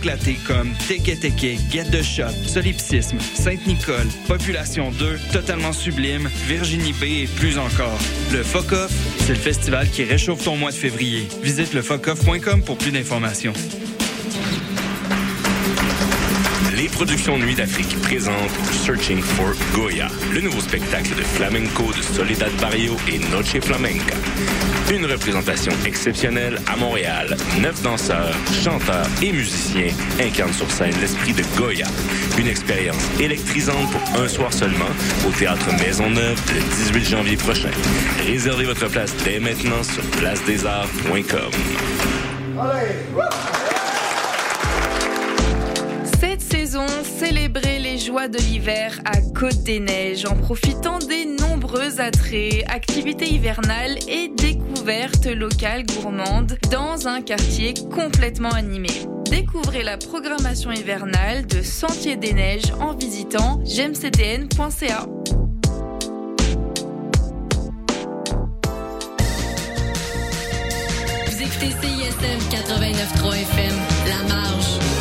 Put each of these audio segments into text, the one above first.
éclatés comme Teke Teke, Get de Shot, Solipsisme, Sainte-Nicole, Population 2, Totalement Sublime, Virginie B et plus encore. Le Fuck Off, c'est le festival qui réchauffe ton mois de février. Visite le fuckoff.com pour plus d'informations. Productions Nuit d'Afrique présentent Searching for Goya, le nouveau spectacle de flamenco de Soledad Barrio et Noche Flamenca. Une représentation exceptionnelle à Montréal. Neuf danseurs, chanteurs et musiciens incarnent sur scène l'esprit de Goya. Une expérience électrisante pour un soir seulement au Théâtre Maisonneuve le 18 janvier prochain. Réservez votre place dès maintenant sur placedesarts.com. Cette saison, célébrez les joies de l'hiver à Côte des Neiges en profitant des nombreux attraits, activités hivernales et découvertes locales gourmandes dans un quartier complètement animé. Découvrez la programmation hivernale de Sentier des Neiges en visitant gemctn.ca. Vous écoutez CISM 89.3 FM, La Marge.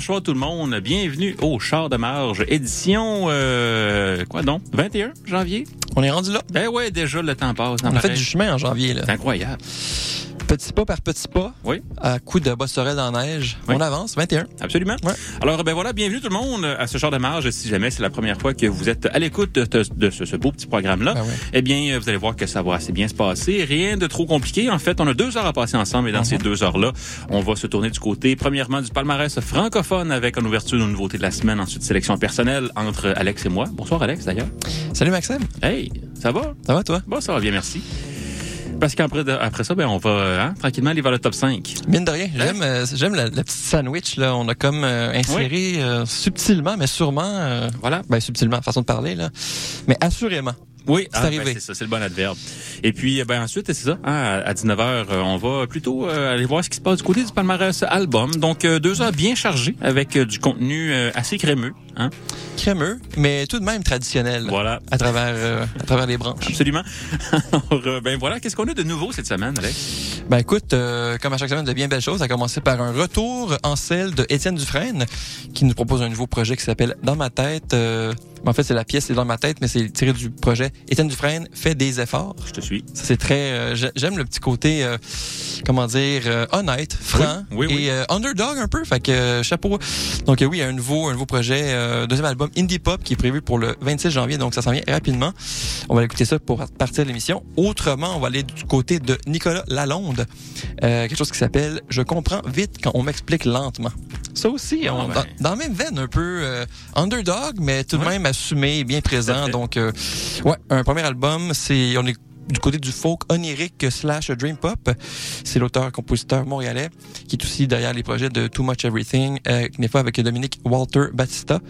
Soir tout le monde. Bienvenue au Char de Marge, édition, euh, quoi donc, 21 janvier? On est rendu là. Ben ouais, déjà le temps passe. On a fait du chemin en janvier. Là. C'est incroyable. Petit pas par petit pas, Oui, à coup de bosserelle dans la neige. Oui. On avance, 21. absolument. Ouais. Alors, ben voilà, bienvenue tout le monde à ce Char de Marge. Si jamais c'est la première fois que vous êtes à l'écoute de, de- de ce, ce beau petit programme-là, Ben ouais. eh bien, vous allez voir que ça va assez bien se passer. Rien de trop compliqué. En fait, on a deux heures à passer ensemble et dans ces deux heures-là, on va se tourner du côté, premièrement, du palmarès francophone avec en ouverture nos nouveautés de la semaine, ensuite sélection personnelle entre Alex et moi. Bonsoir Alex d'ailleurs. Salut Maxime, Hey, ça va? ça va toi? Bon, ça va bien, merci. Parce qu'après après ça, ben, on va hein, tranquillement aller vers le top 5. Mine de rien, j'aime euh, j'aime la, la petite sandwich. là. On a comme euh, inséré euh, subtilement, mais sûrement, euh, Voilà. ben subtilement, façon de parler, là. mais assurément. Oui, C'est ah, arrivé. ben, c'est ça, c'est le bon adverbe. Et puis, ben, ensuite, c'est ça, hein, à 19h, on va plutôt euh, aller voir ce qui se passe du côté du palmarès album. Donc, euh, deux heures bien chargées avec euh, du contenu euh, assez crémeux. Hein? Crémeux, mais tout de même traditionnel. Voilà. À travers, euh, à travers les branches. Absolument. Alors, euh, ben voilà, qu'est-ce qu'on a de nouveau cette semaine, Alex? Ben écoute, euh, comme à chaque semaine, de bien belles choses. Ça a commencé par un retour en selle de Étienne Dufresne, qui nous propose un nouveau projet qui s'appelle Dans ma tête. Euh, en fait, c'est la pièce, c'est dans ma tête, mais c'est tiré du projet Étienne Dufresne fait des efforts. Je te suis. Ça, c'est très. j'ai- J'aime le petit côté, comment dire, honnête, franc Oui, oui, oui. et underdog un peu. Fait que chapeau. Donc oui, il y a un nouveau, un nouveau projet, euh, deuxième album indie pop qui est prévu pour le 26 janvier. Donc ça s'en vient rapidement. On va écouter ça pour partir de l'émission. Autrement, on va aller du côté de Nicolas Lalonde, euh, quelque chose qui s'appelle Je comprends vite quand on m'explique lentement. Ça aussi, on, ben. dans, dans la même veine, un peu euh, underdog, mais tout de Ouais. même assumé, bien présent. Donc, ouais, un premier album, c'est on est du côté du folk onirique slash dream pop. C'est l'auteur-compositeur montréalais qui est aussi derrière les projets de Too Much Everything, euh, des fois avec Dominique Walter Batista.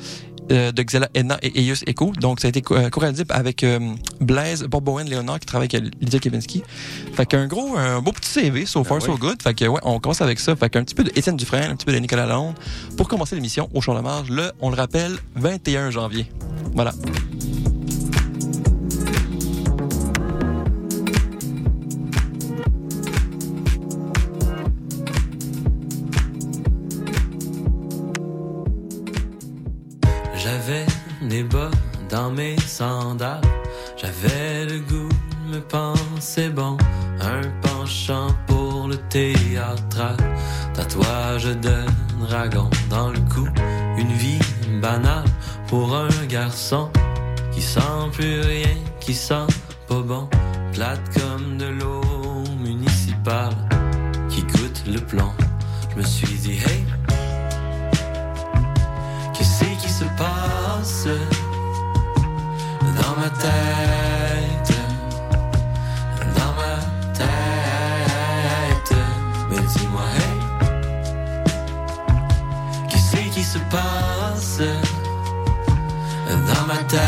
euh, de Xela Enna et Eius Echo. Donc, ça a été euh, co-réalisé avec euh, Blaise Borbowen Léonard qui travaille avec Lydia Kevinsky. Fait qu'un gros, un beau petit CV, so far, Ben so good. Fait que, ouais, on commence avec ça. Fait qu'un petit peu de Étienne Dufresne, un petit peu de Nicolas Lalonde pour commencer l'émission au Champ de Marge. Le, on le rappelle, 21 janvier. Voilà. Dans mes sandales. J'avais le goût de me penser bon. Un penchant pour le théâtre, tatouage de dragon dans le cou, une vie banale pour un garçon qui sent plus rien, qui sent pas bon, plate comme de l'eau municipale qui goûte le plomb. Je me suis dit, hey, qu'est-ce qui se passe? Ma tête? Dans ma tête, mais dis-moi, hey, qu'est-ce qui se passe dans ma tête?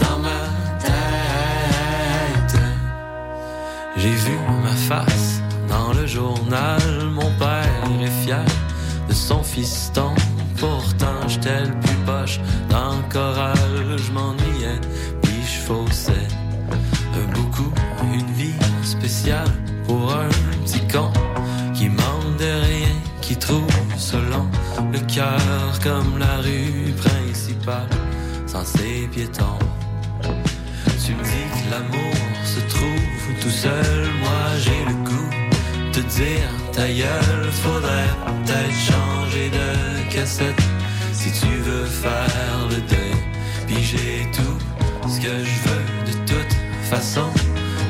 Dans ma tête, j'ai vu ma face dans le journal. Mon père est fier de son fiston. Pourtant, j'étais le poche dans le choral. Je m'ennuyais, puis je faussais beaucoup. Une vie spéciale pour un petit con qui manque de rien, qui trouve selon le cœur comme la rue principale sans ses piétons. Tu me dis que l'amour se trouve tout seul, moi j'ai le goût de dire ta gueule, faudrait peut-être changer de cassette si tu veux faire le deuil. Puis j'ai tout ce que je veux de toute façon,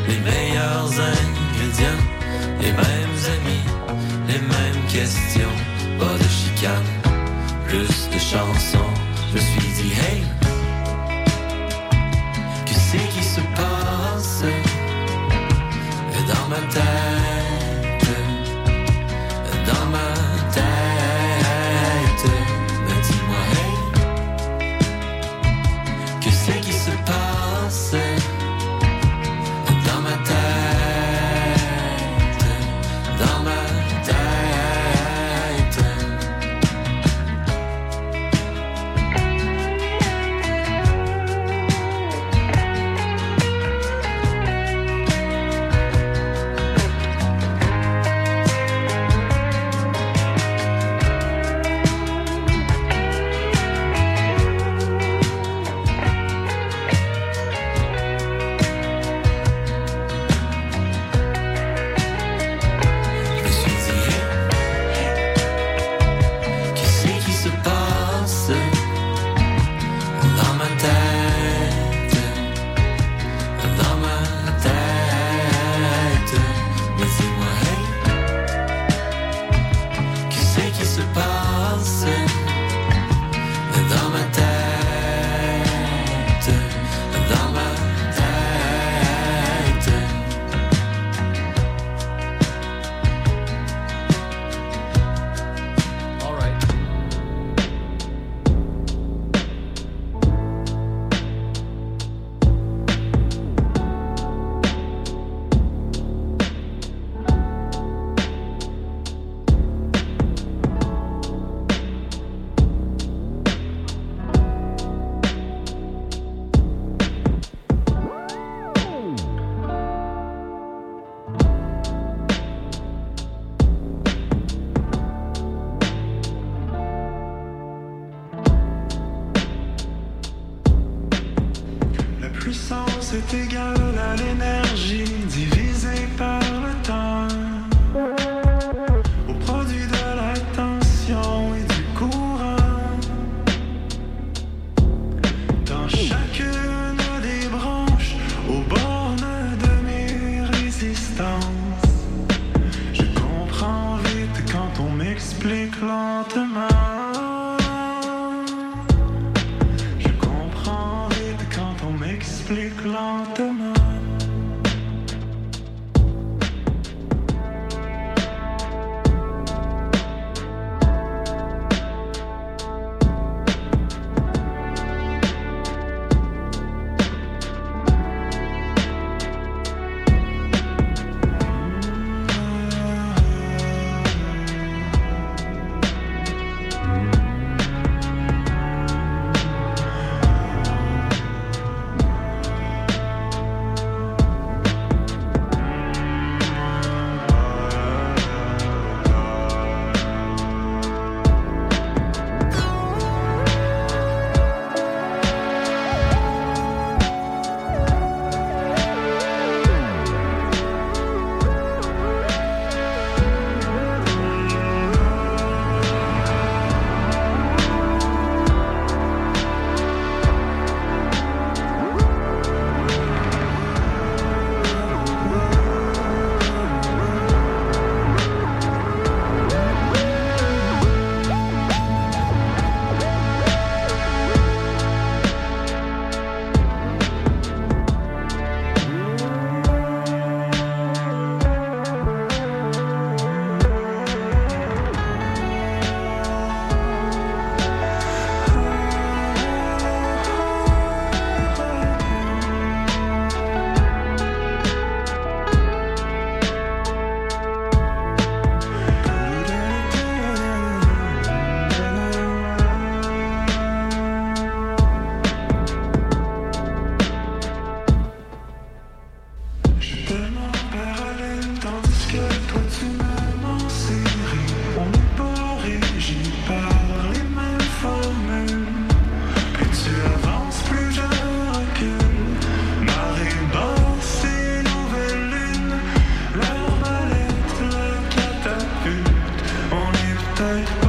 les meilleurs ingrédients, les mêmes amis, les mêmes questions, pas de chicane, plus de chansons. Je suis dit hey. Qu'est-ce qui se passe? Dans ma tête? Dans ma night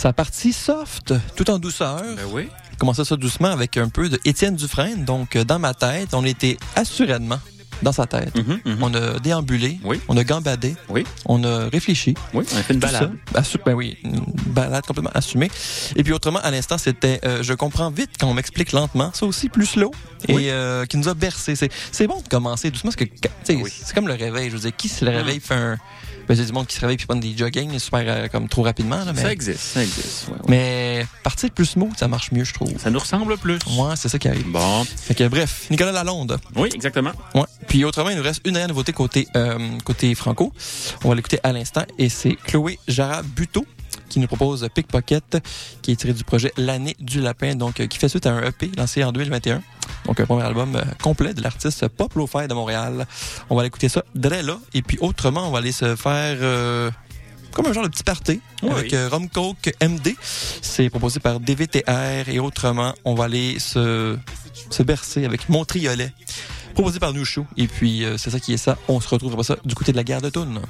Sa partie soft, tout en douceur. Ben oui. Commencer ça doucement avec un peu de Étienne Dufresne. Donc, euh, dans ma tête, on était assurément dans sa tête. Mhm, mhm. On a déambulé, Oui. on a gambadé, Oui. on a réfléchi. Oui, on a fait une balade. ça, ben oui, une balade complètement assumée. Et puis autrement, à l'instant, c'était euh, Je comprends vite quand on m'explique lentement. Ça aussi, plus slow. Oui. Et euh, qui nous a bercé. C'est, bon de commencer doucement parce que Oui. c'est comme le réveil. Je veux dire, qui se le réveille fait un... Ben, c'est du monde qui se réveille puis prend des jogging super euh, comme trop rapidement. Là, mais, Ça existe, ça existe. ouais, ouais. mais partir plus smooth, ça marche mieux, je trouve. Ça nous ressemble plus. Ouais, c'est ça qui arrive. Bon. Fait que bref, Nicolas Lalonde. Oui, exactement. Ouais. Puis autrement, il nous reste une dernière nouveauté côté euh, côté franco. On va l'écouter à l'instant et c'est Chloé Jara Buteau qui nous propose Pickpocket, qui est tiré du projet L'année du lapin, donc euh, qui fait suite à un EP lancé en 2021. Donc un premier album euh, complet de l'artiste Pop Lo-Fi de Montréal. On va aller écouter ça dès là. Et puis autrement, on va aller se faire euh, comme un genre de petit party Oui. avec euh, Rum Coke MD. C'est proposé par DVTR et autrement, on va aller se, se bercer avec Montriolet proposé par Nouchou. Et puis, euh, c'est ça qui est ça. On se retrouve après ça du côté de la gare de.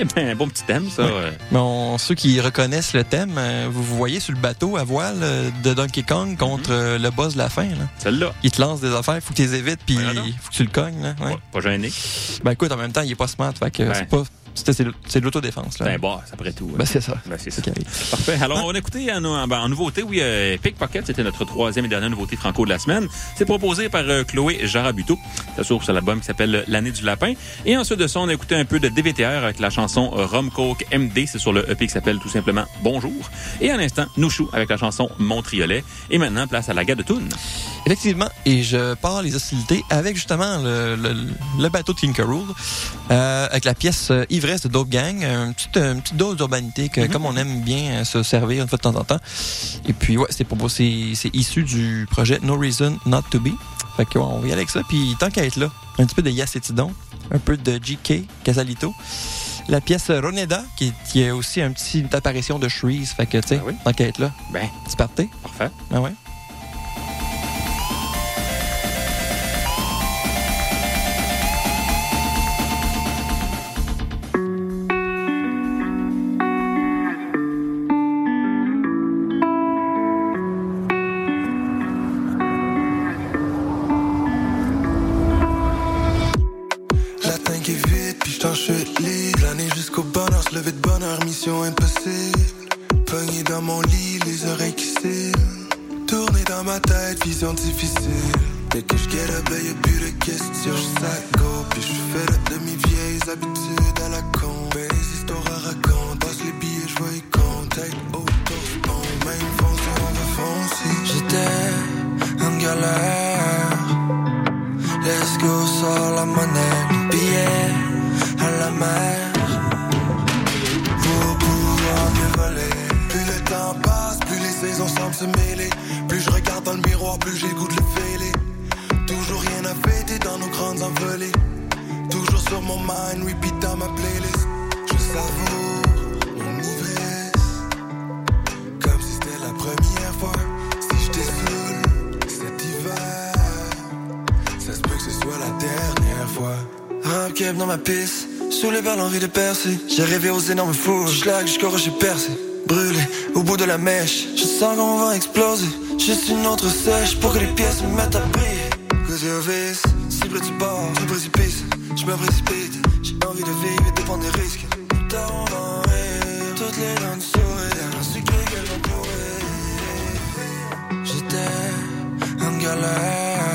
Eh ben, bon petit thème, ça. euh. Bon, ceux qui reconnaissent le thème, euh, vous vous voyez sur le bateau à voile euh, de Donkey Kong contre euh, le boss de la fin. Là. Celle-là. Il te lance des affaires, faut que tu les évites, puis Ouais, faut que tu le cognes. Là. Ouais. Ouais, pas gêné. Ben écoute, en même temps, il est pas smart, fait que Ouais. c'est pas. C'est de- l'autodéfense. Un boss, après tout. Ben, c'est ça. Ben, c'est ça. Arrive. Parfait. Alors, on a écouté en, en- ben, en nouveauté, oui, euh, Pickpocket, c'était notre troisième et dernière nouveauté franco de la semaine. C'est proposé par euh, Chloé Jarabuto. Ça s'ouvre sur l'album qui s'appelle L'année du lapin. Et ensuite de ça, on a écouté un peu de DVTR avec la chanson euh, Rum Coke MD. C'est sur le EP qui s'appelle tout simplement Bonjour. Et à l'instant, Nouchou avec la chanson Mon Triolet. Et maintenant, place à la gare de Toune. Effectivement, et je pars les hostilités avec justement le, le, le bateau de Tinkeroo, euh, avec la pièce euh, Ivresse de Dope Gang, une petite, une petite dose d'urbanité que, comme on aime bien euh, se servir une fois de temps en temps. Et puis, ouais, c'est pour c'est c'est issu du projet No Reason Not To Be. Fait que, ouais, on va y aller avec ça. Puis, tant qu'à être là, un petit peu de Yacetidon, un peu de GK, Casalito. La pièce Roneda, qui, qui est aussi un petit une apparition de Shreeze. Fait que, tu sais, Ah oui? tant qu'à être là, Ben, tu partais. parfait. Ah ouais? Lever de bonheur, mission impossible. Pogné dans mon lit, les oreilles qui. Tourner dans ma tête, vision difficile. Dès que je get up, y'a plus de questions. J'sac go, puis j'fais de mes vieilles habitudes à la con. Ben les histoires à raconter, passe les billets, j'vois y compte. Tête autour, on même foncer, on va foncer. J'étais en galère. Let's go, sors la monnaie, le billet à la mer. Plus le temps passe, plus les saisons semblent se mêler. Plus je regarde dans le miroir, plus j'ai le fêler. Toujours rien à fêter dans nos grandes envolées. Toujours sur mon mind, repeat dans ma playlist. Je savoure mon ivresse. Comme si c'était la première fois. Si j'étais seul cet hiver. Ça se peut que ce soit la dernière fois. Un dans ma piste, par l'envie de percer. J'ai rêvé aux énormes fours, schlag jusqu'au rocher percé. Brûlé au bout de la mèche, je sens qu'on va exploser. Juste une autre sèche pour que les pièces me mettent à briller. Cause you're vis, si près du bord, du précipice, je me précipite. J'ai envie de vivre et de prendre des risques. Rire, toutes les dents de sourire. J'en suis qu'elles vont. J'étais en galère.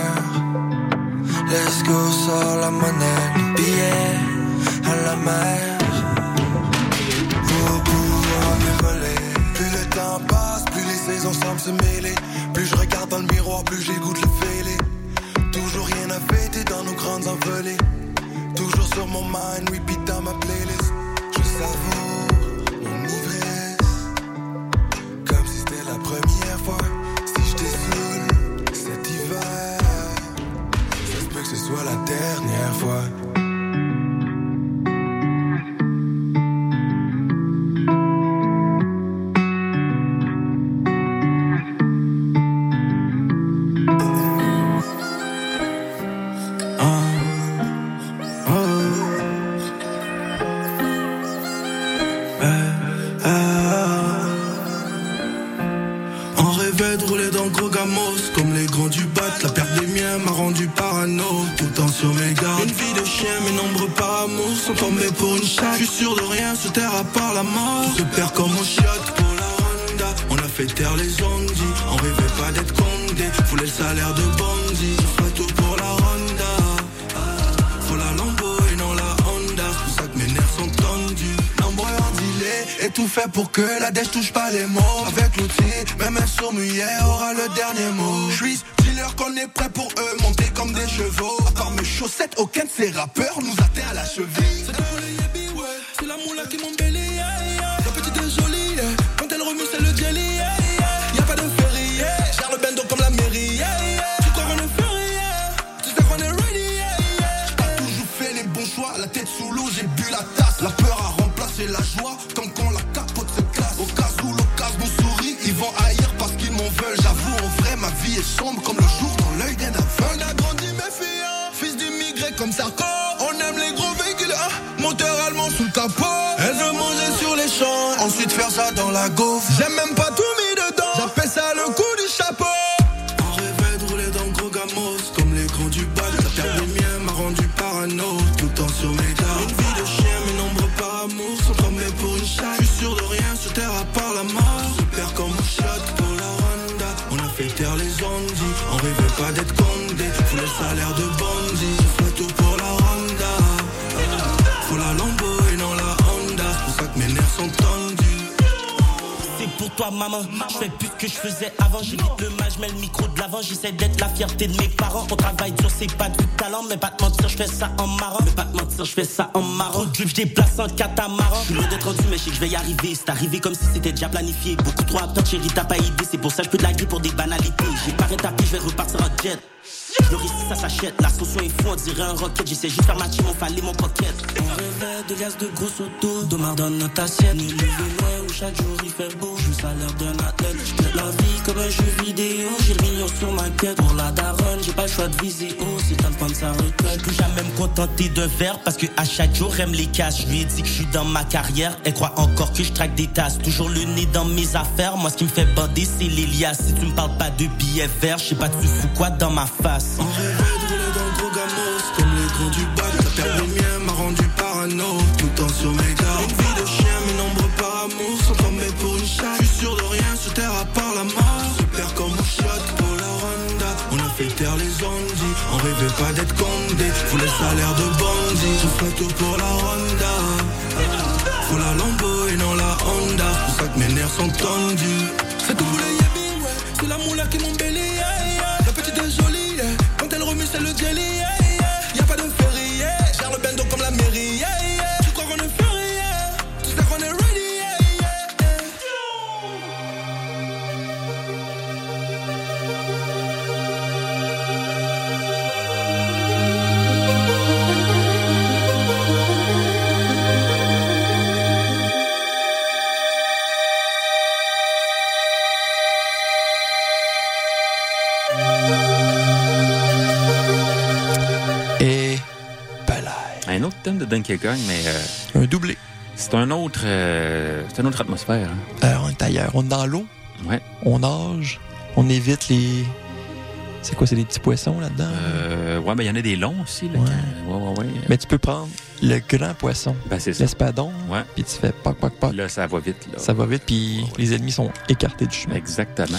Let's go, sors la monnaie, le billet à la mer. Pour pouvoir mieux voler. Plus le temps passe, plus les saisons semblent se mêler. Plus je regarde dans le miroir, plus j'ai le fêler. Toujours rien à fêter dans nos grandes envolées. Toujours sur mon mind, repeat dans ma playlist. Je savoure mon ivresse. Comme si c'était la première fois. Si j'étais seul cet hiver. Ça se peut que ce soit la dernière fois. Comme les grands du bat. La perte des miens m'a rendu parano. Tout temps sur mes Une vie de chien, mes nombreux par amour Sont tombés pour une chatte. Je suis sûr de rien sur terre à part la mort. Tout se perd comme au chiotte pour la Honda On a fait taire les zombies On rêvait pas d'être condé Voulait le salaire de bandit ferai tout pour tout fait pour que la dèche touche pas les mots. Avec l'outil, même un sourd aura le dernier mot. Je suis dealer qu'on est prêt pour eux Monter comme des chevaux. À part mes chaussettes, aucun de ces rappeurs nous atteint à la cheville ça dans la gaufre. J'aime même pas maman, je fais plus que je faisais avant. J'évite le mal, je mets le micro de l'avant. J'essaie d'être la fierté de mes parents. On travaille dur, c'est pas du talent. Mais pas te mentir, je fais ça en marrant. Mais pas te mentir, je fais ça en marrant. Drip, je déplace en catamaran. Je suis loin d'être rendu mais je sais que je vais y arriver. C'est arrivé comme si c'était déjà planifié. Beaucoup trop absent, chérie, t'as pas idée. C'est pour ça que je peux te la pour des banalités. J'ai pas rétabli, je vais repartir en jet ça s'achète, la sauce est on dirait un rocket. J'essaie juste faire ma team, on fallait mon pocket. On rêvait de gaz de grosse auto, Domar dans notre assiette. Nous loin où chaque jour il fait beau, je à l'air d'un athlète. J'traite la vie comme un jeu vidéo, j'ai le million sur ma quête. Pour la daronne, j'ai pas le choix de viser haut, c'est temps de sa retraite. Plus jamais contenter d'un verre, parce que à chaque jour elle les casse. Je lui ai dit que je suis dans ma carrière, elle croit encore que je traque des tasses. Toujours le nez dans mes affaires, moi ce qui me fait bander c'est les liasses. Si tu me parles pas de billets verts, je sais pas tu fous quoi dans ma face. Du bac La des miens m'a rendu parano. Tout le temps sur mes gars Une vie de chien, mes nombres par amour Sont tombés pour une chatte. Je suis sûr de rien sur terre à part la mort. Perds comme un shot pour la Honda On a fait taire les ondis On rêvait pas d'être condé. Faut le salaire de bandit Je fais tout pour la Honda Faut la Lambo et non la Honda. Pour ça que mes nerfs sont tendus. C'est tout les yébi, ouais. C'est la moula qui m'embellit, yeah, Un autre thème de Donkey Kong, mais euh, un doublé. c'est un autre, euh, c'est une autre atmosphère. hein. Euh, on est ailleurs. On est dans l'eau. Ouais. On nage. On évite les. C'est quoi, c'est des petits poissons là-dedans? Euh, ouais, mais il y en a des longs aussi. Là, Ouais. quand- ouais, ouais, ouais. Mais tu peux prendre le grand poisson, Ben, c'est ça. l'espadon, Ouais. puis tu fais poc, poc, poc. Là, ça va vite. Là. Ça va vite, puis les ennemis sont écartés du chemin. Exactement.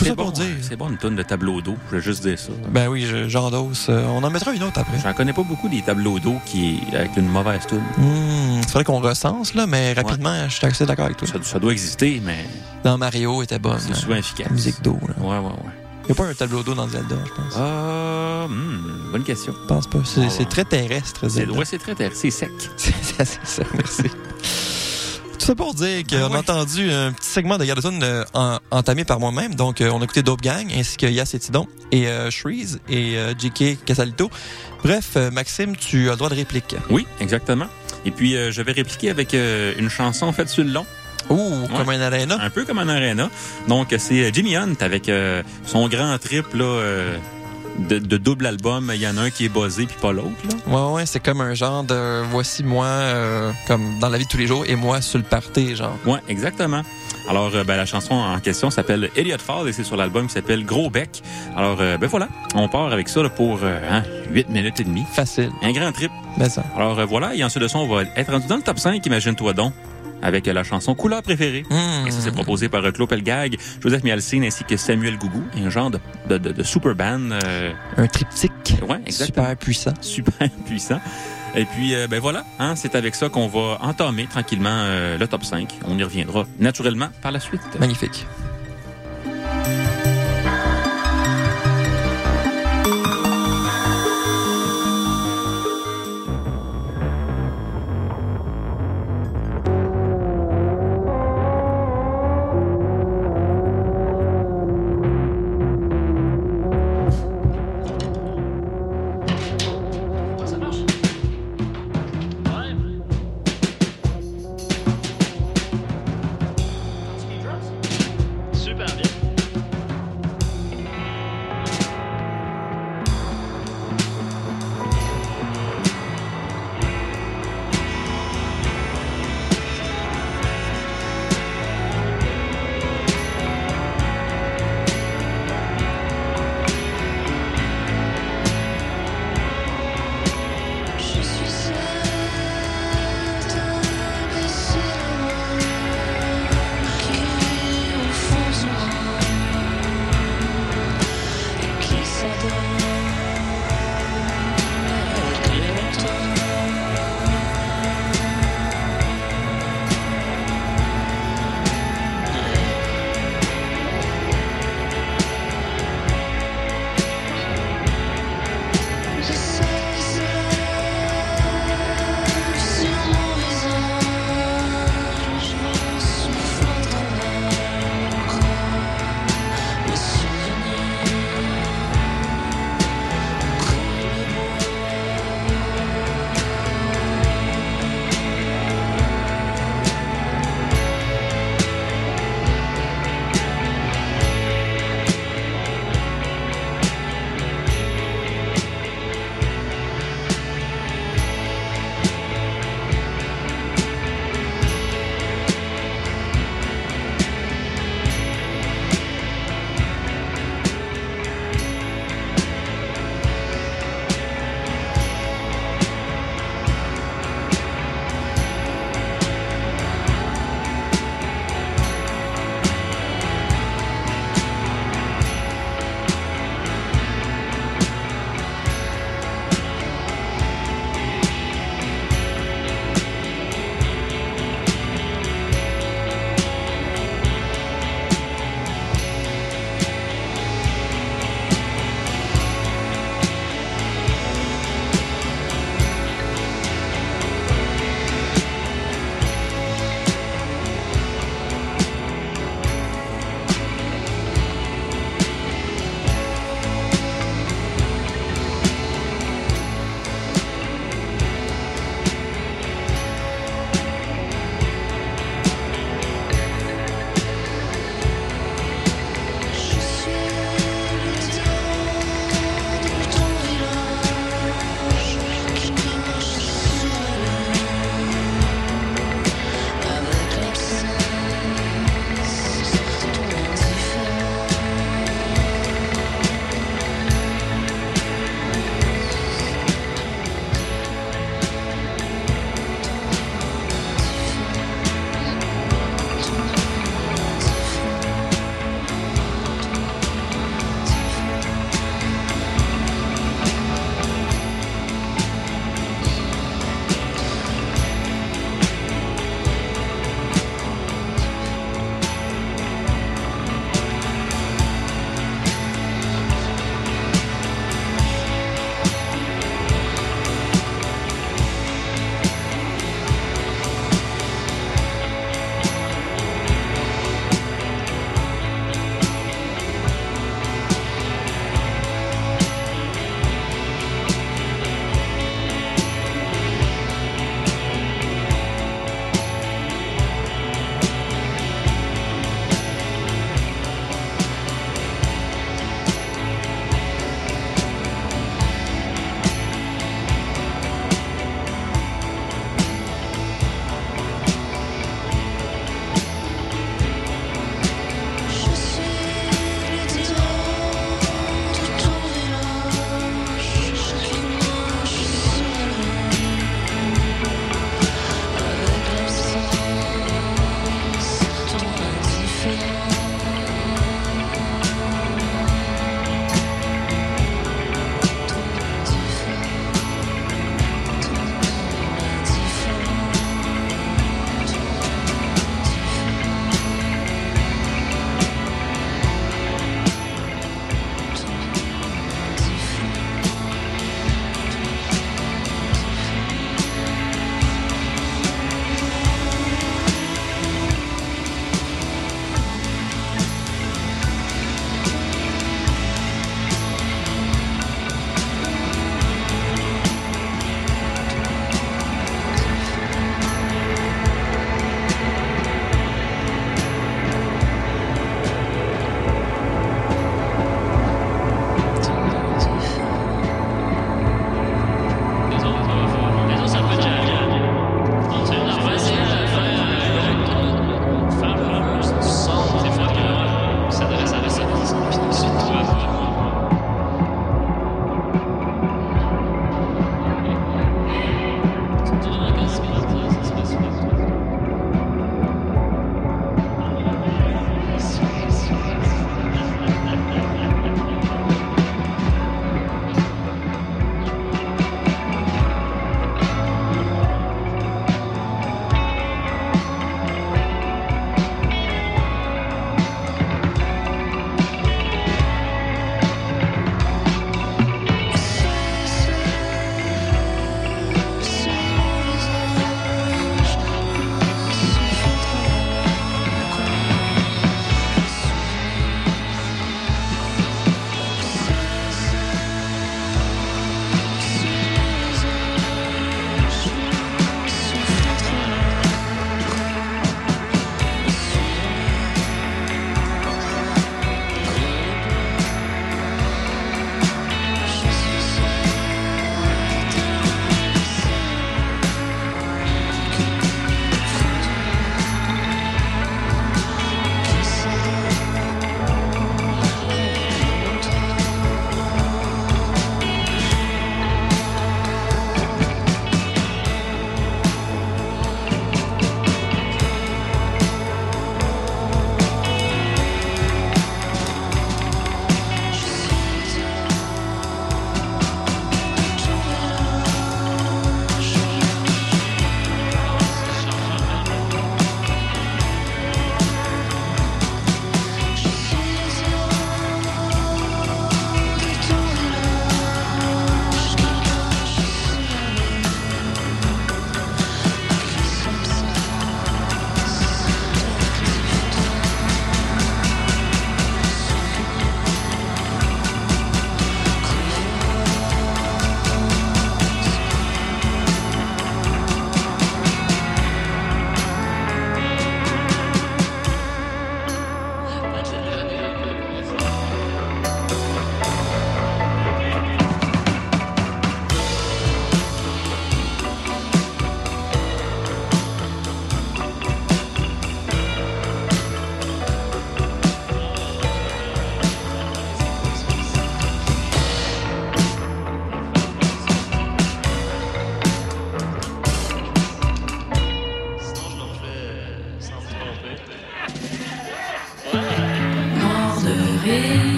Tout C'est ça bon, pour dire. hein. C'est bon, une tonne de tableaux d'eau. Je vais juste dire ça. Ben oui, je- j'endosse. Euh, on en mettra une autre après. J'en connais pas beaucoup des tableaux d'eau qui avec une mauvaise tune. Hmm, faudrait qu'on recense, là, mais rapidement, je suis assez d'accord avec toi. Ça, ça doit exister, mais Dans Mario, était bonne. c'est souvent efficace. La musique d'eau, là. Ouais, ouais, ouais. Il n'y a pas un tableau d'eau dans Zelda, je pense. Hmm, bonne question. Je pense pas. C'est Ah, c'est ouais. très terrestre, C'est Zelda. ouais, c'est très terre, c'est sec. C'est c'est ça, merci. Tout ça pour dire qu'on Ah a ouais. entendu un petit segment de Yellowstone euh, en- entamé par moi-même. Donc, euh, on a écouté Dope Gang, ainsi que Yass et Tidon, et euh, Shreeze, et euh, JK Casalito. Bref, euh, Maxime, tu as le droit de réplique. Oui, exactement. Et puis, euh, je vais répliquer avec euh, une chanson faite sur le long, Ouh, comme un arena. un peu comme un arena. Donc, c'est Jimmy Hunt avec euh, son grand trip là, euh, de, de double album. Il y en a un qui est buzzé puis pas l'autre. Ouais, ouais, c'est comme un genre de voici moi, euh, comme dans la vie de tous les jours, et moi sur le party, genre. Ouais, exactement. Alors, euh, ben, la chanson en question s'appelle Elliot Fall et c'est sur l'album qui s'appelle Gros Bec. Alors, euh, ben voilà, on part avec ça là, pour euh, hein, 8 minutes et demie. Facile. Un grand trip. Mais ça. Alors voilà, et ensuite de ça, on va être rendu dans le top 5, imagine-toi donc, avec la chanson Couleur préférée. Hmm. Et ça, c'est proposé par euh, Claude Pelgag, Joseph Mialcine ainsi que Samuel Gougou, un genre de, de, de, de super band. euh, Un triptyque. ouais, exactement. Super puissant. Super puissant. Et puis, euh, ben voilà, hein, c'est avec ça qu'on va entamer tranquillement euh, le top 5. On y reviendra naturellement par la suite. Magnifique.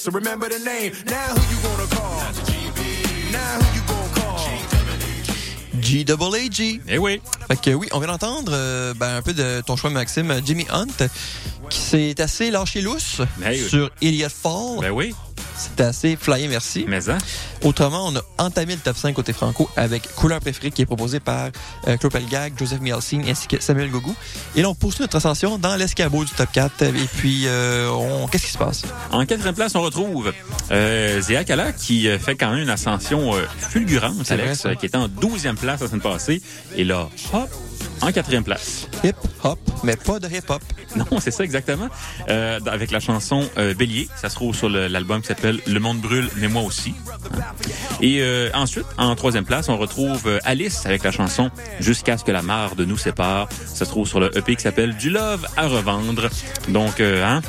So remember the name. Now who you gonna call? Now who you gonna call? G-Double-A-G. Eh oui. Fait que oui, on vient d'entendre euh, ben, un peu de ton choix, Maxime, Jimmy Hunt, qui s'est assez lâché lousse Ben oui. sur Elliott Fall. Ben oui. C'était assez flyé, merci. Mais hein? Autrement, on a entamé le top 5 côté franco avec Couleur préférée qui est proposé par euh, Claude Pelgag, Joseph Mielsin ainsi que Samuel Gogou. Et là, on poursuit notre ascension dans l'escabeau du top 4. Et puis, euh, on... qu'est-ce qui se passe? En quatrième place, on retrouve euh, Zéa Kala qui euh, fait quand même une ascension euh, fulgurante, Alex, vrai, qui était en douzième place la semaine passée. Et là, hop, en quatrième place. Hip-hop, mais pas de hip-hop. Non, c'est ça exactement. Euh, avec la chanson euh, Bélier, ça se trouve sur l'album qui s'appelle Le monde brûle, mais moi aussi. Hein. Et euh, ensuite, en troisième place, on retrouve euh, Alice avec la chanson Jusqu'à ce que la mare de nous sépare. Ça se trouve sur le EP qui s'appelle Du love à revendre. Donc, euh, hein,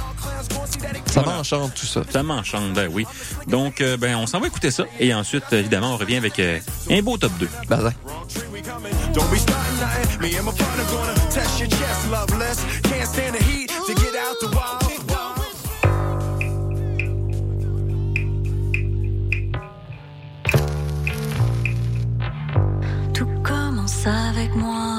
Ça m'enchante tout ça. ça m'enchante, ben oui. Donc, euh, ben, on s'en va écouter ça. Et ensuite, évidemment, on revient avec euh, un beau top 2. Bazin. Don't be starting nothing. Me and my partner gonna test your chest, loveless. Can't stand the heat to get out the wild. Tout commence avec moi.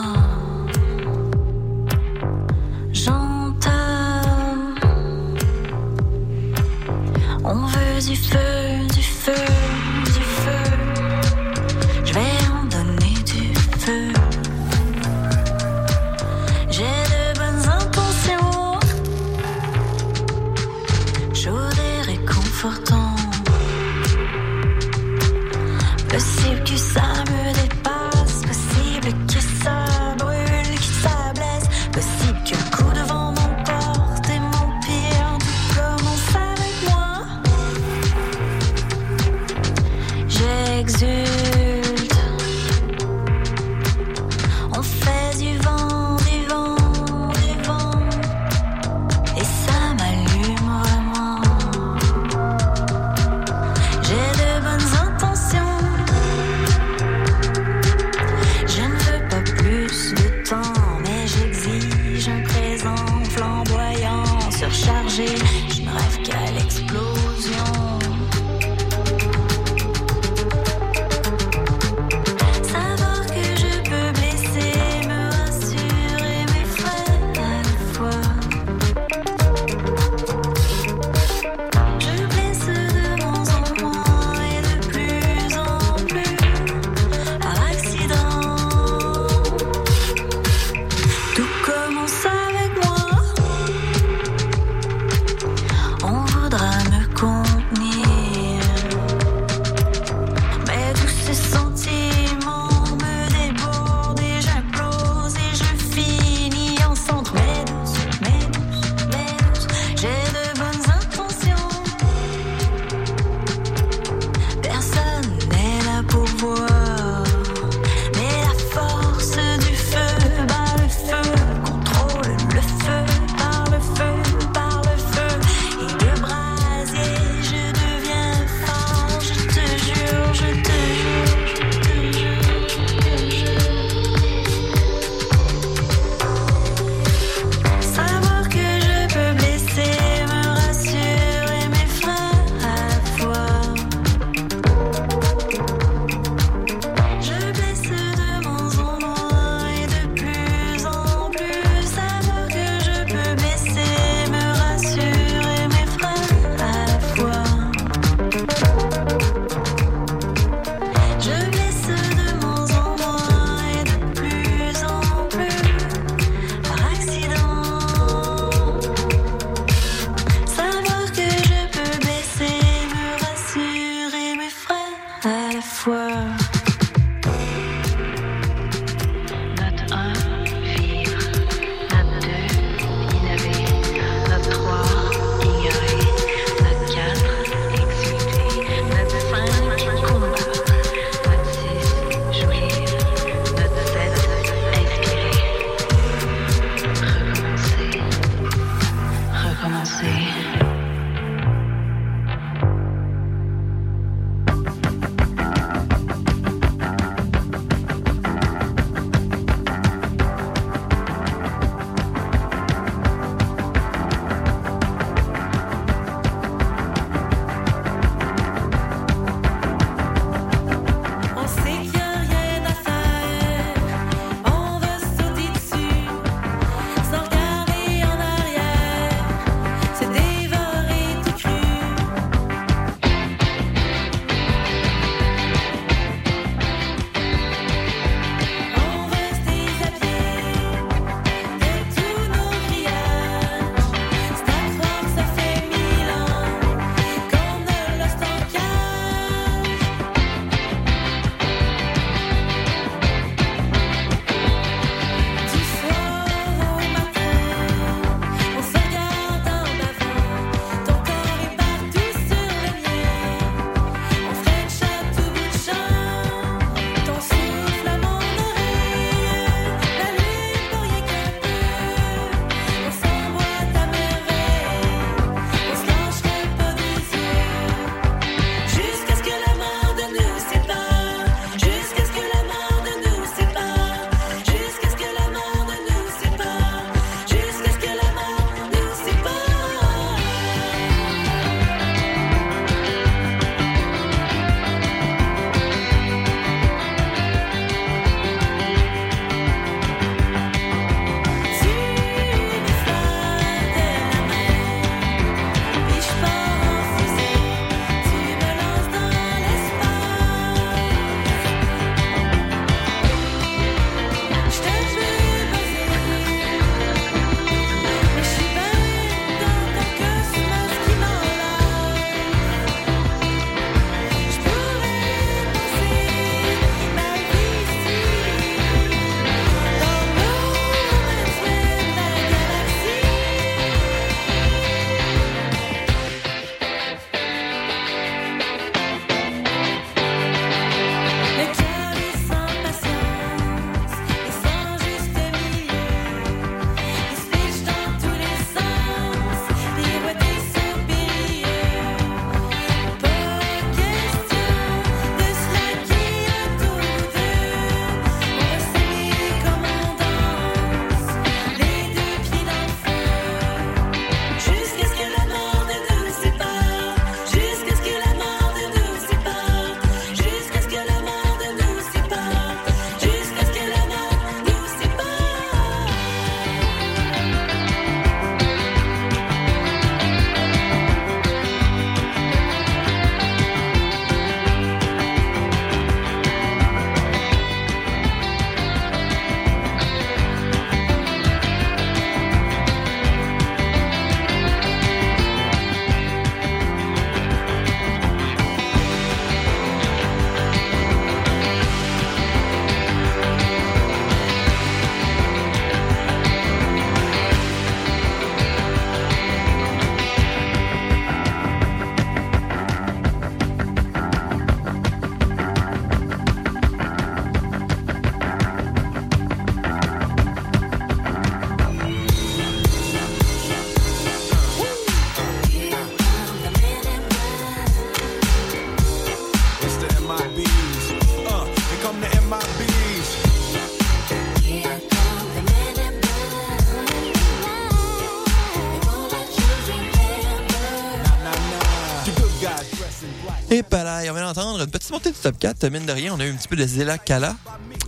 Et là, on vient d'entendre une petite montée du top 4. Mine de rien, on a eu un petit peu de Zela Kala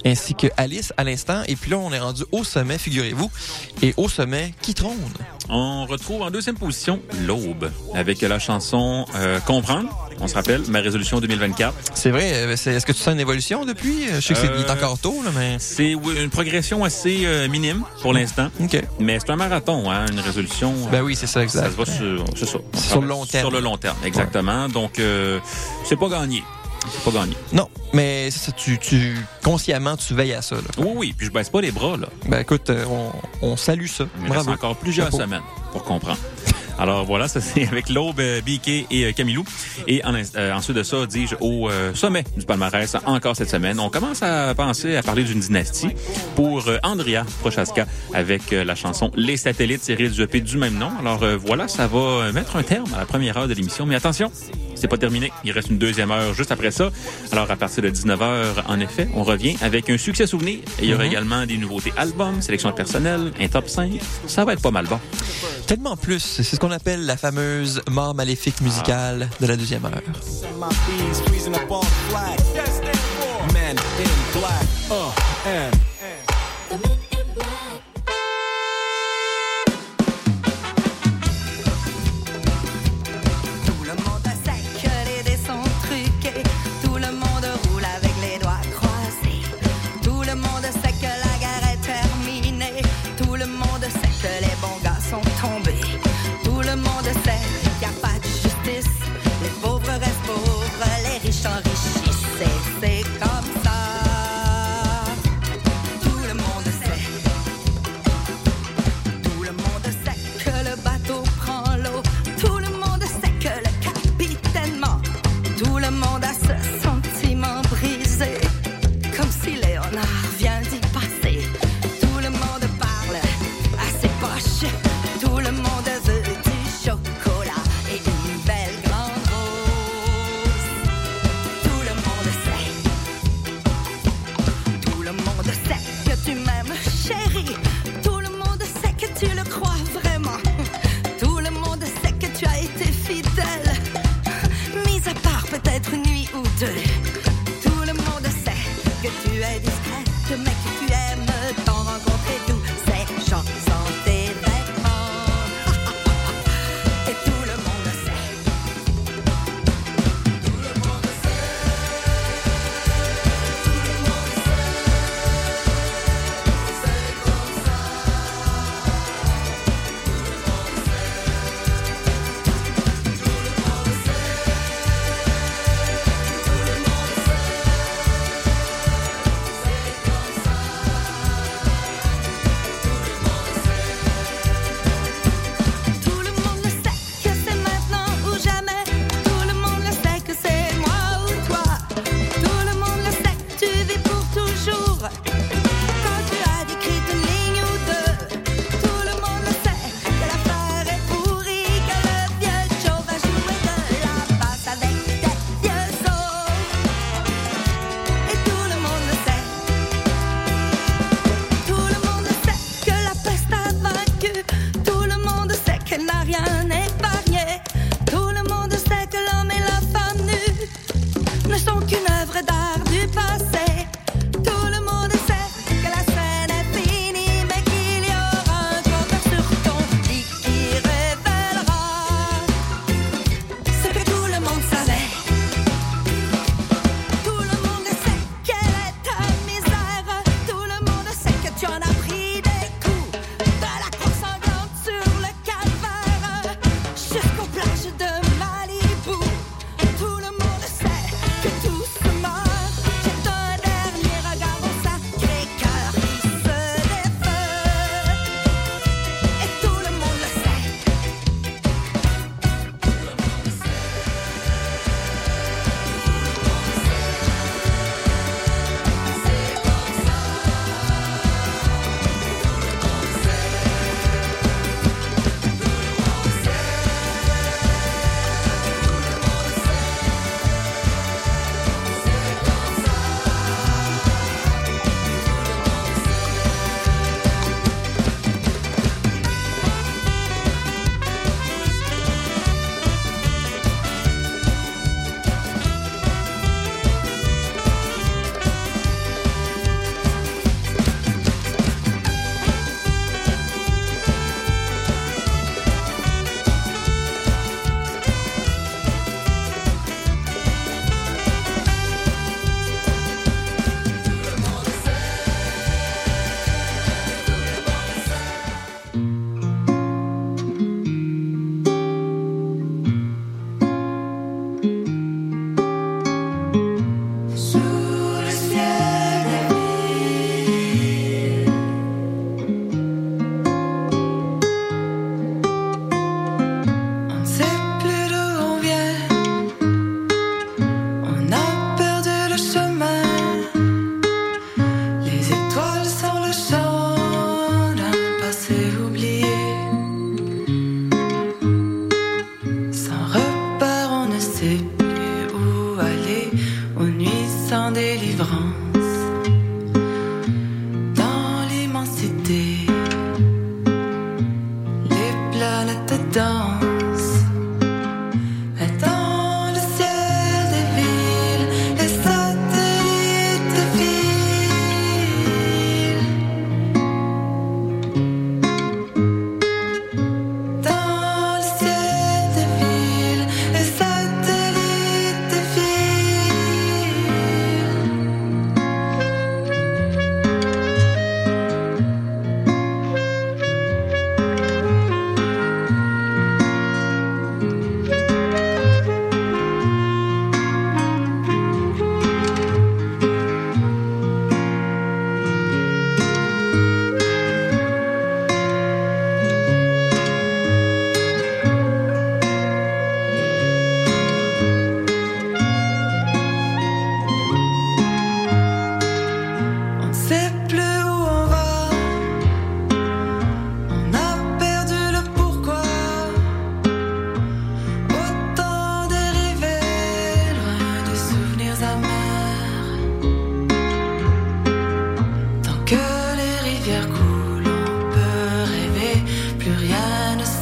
ainsi que Alice à l'instant. Et puis là, on est rendu au sommet, figurez-vous. Et au sommet, qui trône? On retrouve en deuxième position l'Aube avec la chanson euh, Comprendre. On se rappelle, ma résolution 2024. C'est vrai. euh, Est-ce que tu sens une évolution depuis? Je sais que c'est Euh, encore tôt, là, mais... C'est une progression assez euh, minime pour l'instant. OK. Mais c'est un marathon, hein, une résolution. euh, Ben oui, c'est ça, exact. Ça se va sur, ça. Sur le long terme. Sur le long terme, exactement. Donc, euh, c'est pas gagné. Pas gagné. Non, mais ça, tu, tu, consciemment, tu veilles à ça, là. Oui, oui, puis je baisse pas les bras, là. Ben écoute, euh, on, on salue ça. Il me reste Bravo. encore plusieurs Chapeau. semaines pour comprendre. Alors voilà, ça c'est avec l'Aube, euh, BK et euh, Camilou. Et en, euh, ensuite de ça, dis-je, au euh, sommet du palmarès, encore cette semaine, on commence à penser à parler d'une dynastie pour euh, Andrea Prochaska avec la chanson Les satellites tirée du EP du même nom. Alors voilà, ça va mettre un terme à la première heure de l'émission. Mais attention, c'est pas terminé. Il reste une deuxième heure juste après ça. Alors à partir de 19h, en effet, on revient avec un succès souvenir. Et il y aura Mhm. également des nouveautés albums, sélection personnelle, un top 5. Ça va être pas mal bon. Tellement plus, c'est ce qu'on appelle la fameuse mort maléfique musicale de la deuxième heure. In black. Uh, and.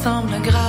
semble grave.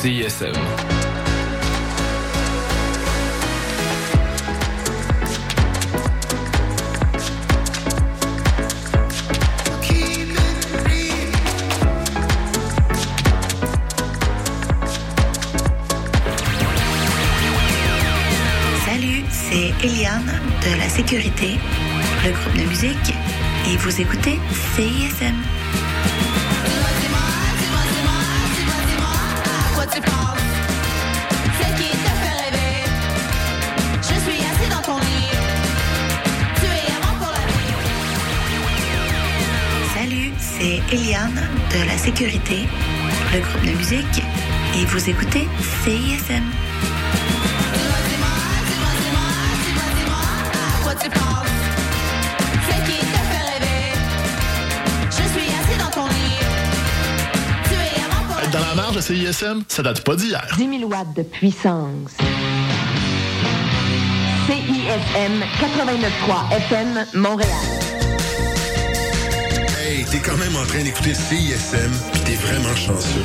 CSM. Ça date pas d'hier. 10 000 watts de puissance. CISM 89.3 FM, Montréal. Hey, t'es quand même en train d'écouter CISM, pis t'es vraiment chanceux.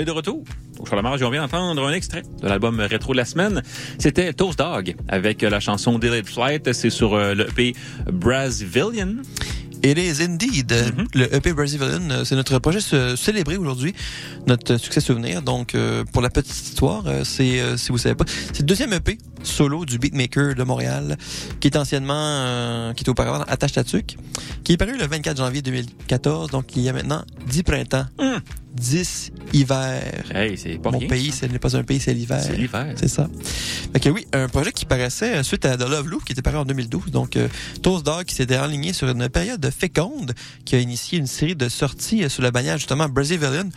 Est de retour. Au Charles Marge, on vient d'entendre un extrait de l'album rétro de la semaine. C'était Toast Dog avec la chanson Delayed Flight. C'est sur euh, le EP Brazilian. It is indeed. Le EP Brazilian, euh, c'est notre projet célébré aujourd'hui, notre succès souvenir. Donc, euh, pour la petite histoire, euh, c'est, euh, si vous savez pas, c'est le deuxième EP solo du beatmaker de Montréal, qui est anciennement, euh, qui était auparavant Attache Tatuc, qui est paru le 24 janvier 2014. Donc, il y a maintenant 10 printemps, 10 hivers. Hey, c'est pas Mon rien, pays, ça. ce n'est pas un pays, c'est l'hiver. C'est l'hiver. C'est ça. Fait que oui, un projet qui paraissait suite à The Love Loop qui était paru en 2012. Donc, euh, Toast Dog qui s'était enligné sur une période féconde qui a initié une série de sorties euh, sous la bannière justement Brazilian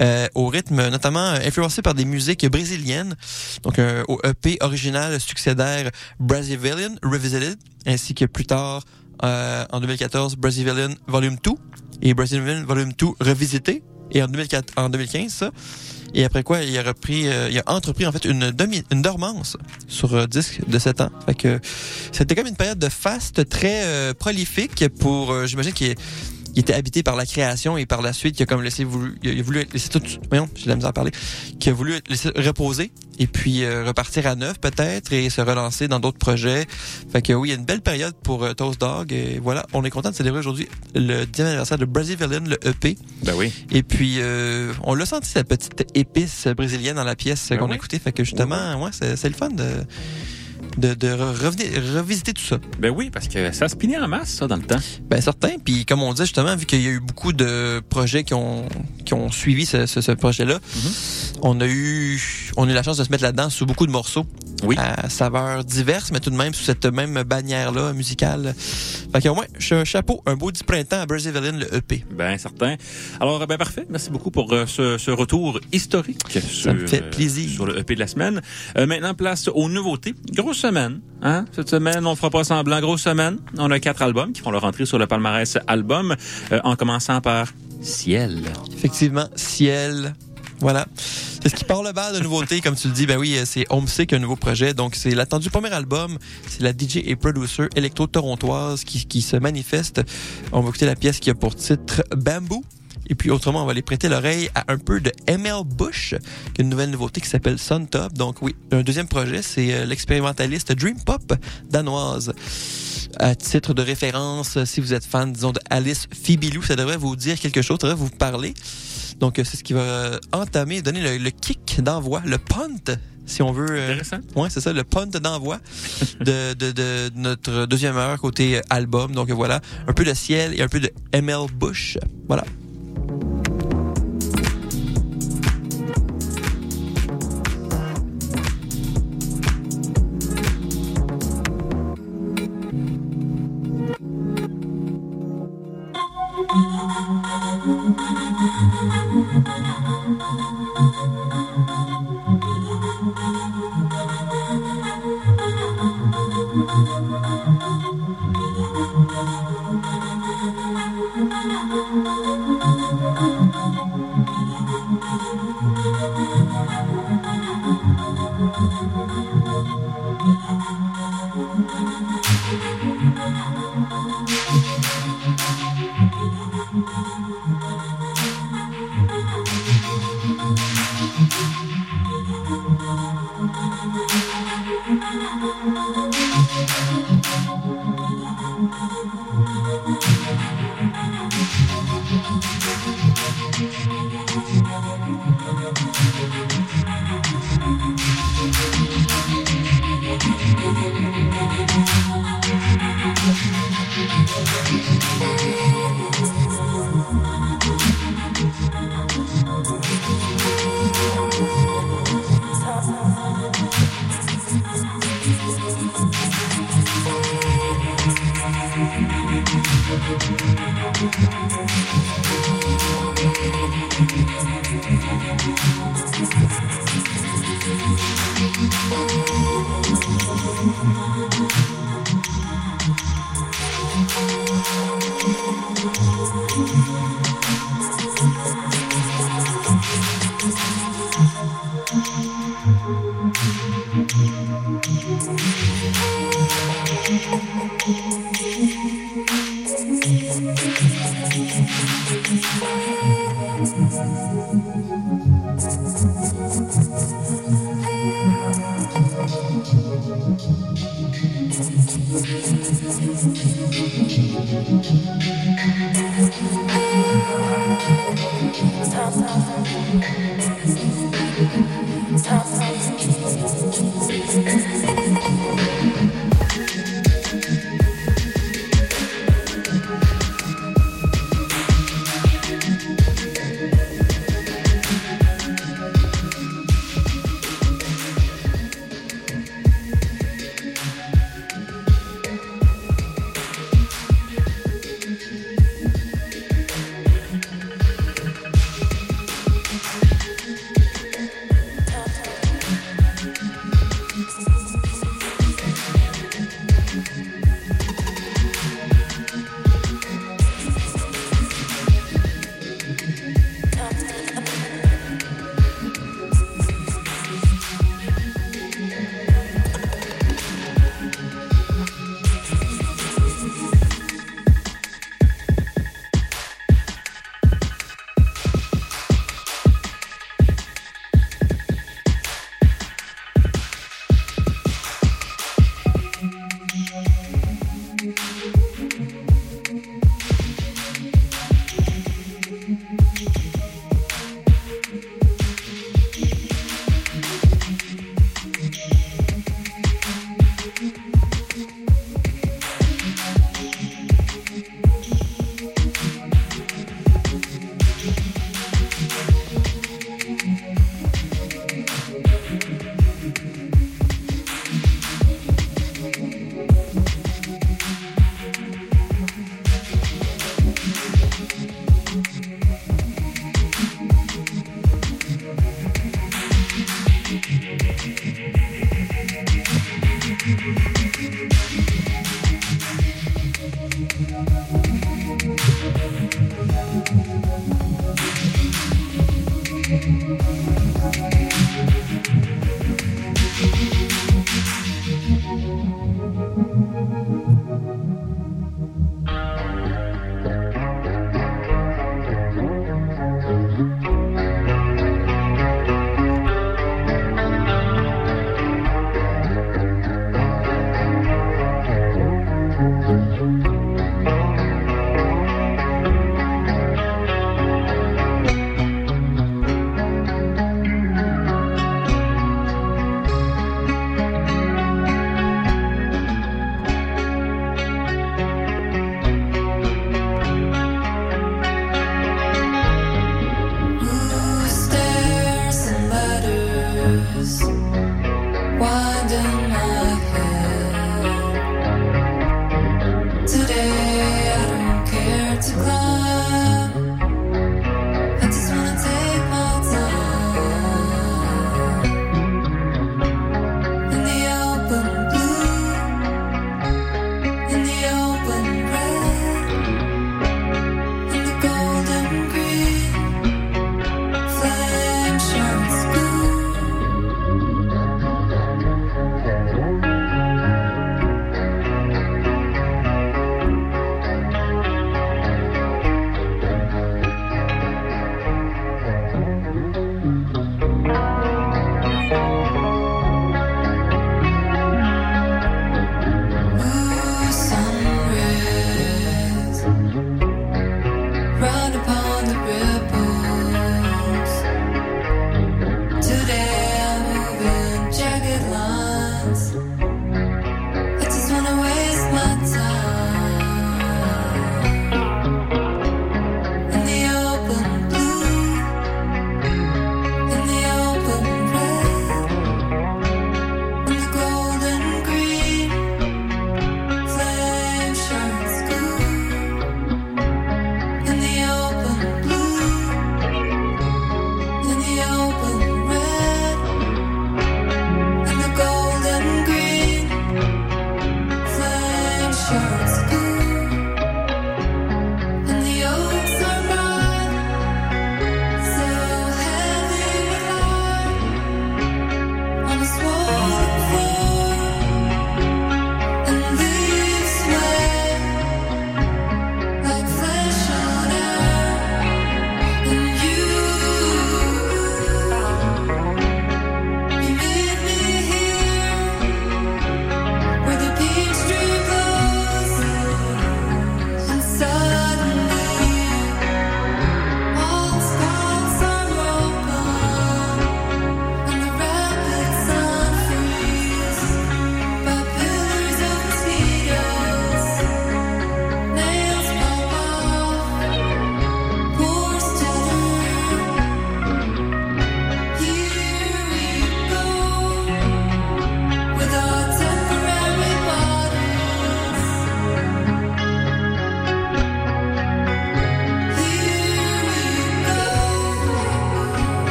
euh, au rythme notamment euh, influencé par des musiques brésiliennes. Donc, euh, au EP original succédaire Brazilian Revisited ainsi que plus tard euh, en 2014 Brazilian Volume 2 et Brazilian Volume 2 revisité et en 2004 en 2015 ça. Et après quoi, il a repris, euh, il a entrepris en fait une demi, une dormance sur euh, disque de 7 ans. Fait que c'était comme une période de faste très euh, prolifique pour, euh, j'imagine qu'il est- il était habité par la création et par la suite, il a comme laissé voulu, il a, voulu laisser tout, voyons, j'ai de la misère à parler, qui a voulu laisser reposer et puis euh, repartir à neuf peut-être et se relancer dans d'autres projets. Fait que oui, il y a une belle période pour euh, Toast Dog et voilà, on est content de célébrer aujourd'hui le 10e anniversaire de Brazilian, le EP. Ben oui. Et puis, euh, on l'a senti, cette petite épice brésilienne dans la pièce Ben qu'on oui. a écoutée. Fait que justement, ouais, c'est c'est le fun de, de, de revisiter tout ça. Ben oui, parce que ça spinait en masse, ça, dans le temps. Ben certain. Puis comme on dit justement, vu qu'il y a eu beaucoup de projets qui ont qui ont suivi ce, ce, ce projet-là, on a eu on a eu la chance de se mettre là-dedans sous beaucoup de morceaux. Oui. À saveurs diverses, mais tout de même sous cette même bannière-là musicale. Fait que au moins, cha- chapeau, un beau 10 printemps à Brazilian, le EP. Ben certain. Alors, ben parfait. Merci beaucoup pour euh, ce, ce retour historique sur, me fait euh, plaisir. sur le EP de la semaine. Euh, maintenant, place aux nouveautés. Grosse semaine. Hein? Cette semaine, on fera pas semblant. Grosse semaine. On a quatre albums qui font leur entrée sur le palmarès album, euh, en commençant par Ciel. Effectivement, Ciel. Voilà. C'est ce qui part le bal de nouveautés, comme tu le dis. Ben oui, euh, c'est Homesick, un nouveau projet. Donc, c'est l'attendu premier album. C'est la DJ et producer électro-torontoise qui, qui se manifeste. On va écouter la pièce qui a pour titre Bamboo. Et puis, autrement, on va aller prêter l'oreille à un peu de ML Bush, qui est une nouvelle nouveauté qui s'appelle Suntop. Donc, oui, un deuxième projet, c'est euh, l'expérimentaliste Dream Pop danoise. À titre de référence, si vous êtes fan, disons, de Alice Fibilou, ça devrait vous dire quelque chose, ça devrait vous parler. Donc, euh, c'est ce qui va entamer, donner le, le kick d'envoi, le punt, si on veut. euh, Intéressant. Ouais, c'est ça, le punt d'envoi de, de, de notre deuxième heure côté album. Donc, voilà, un peu de ciel et un peu de ML Bush. Voilà. Thank you.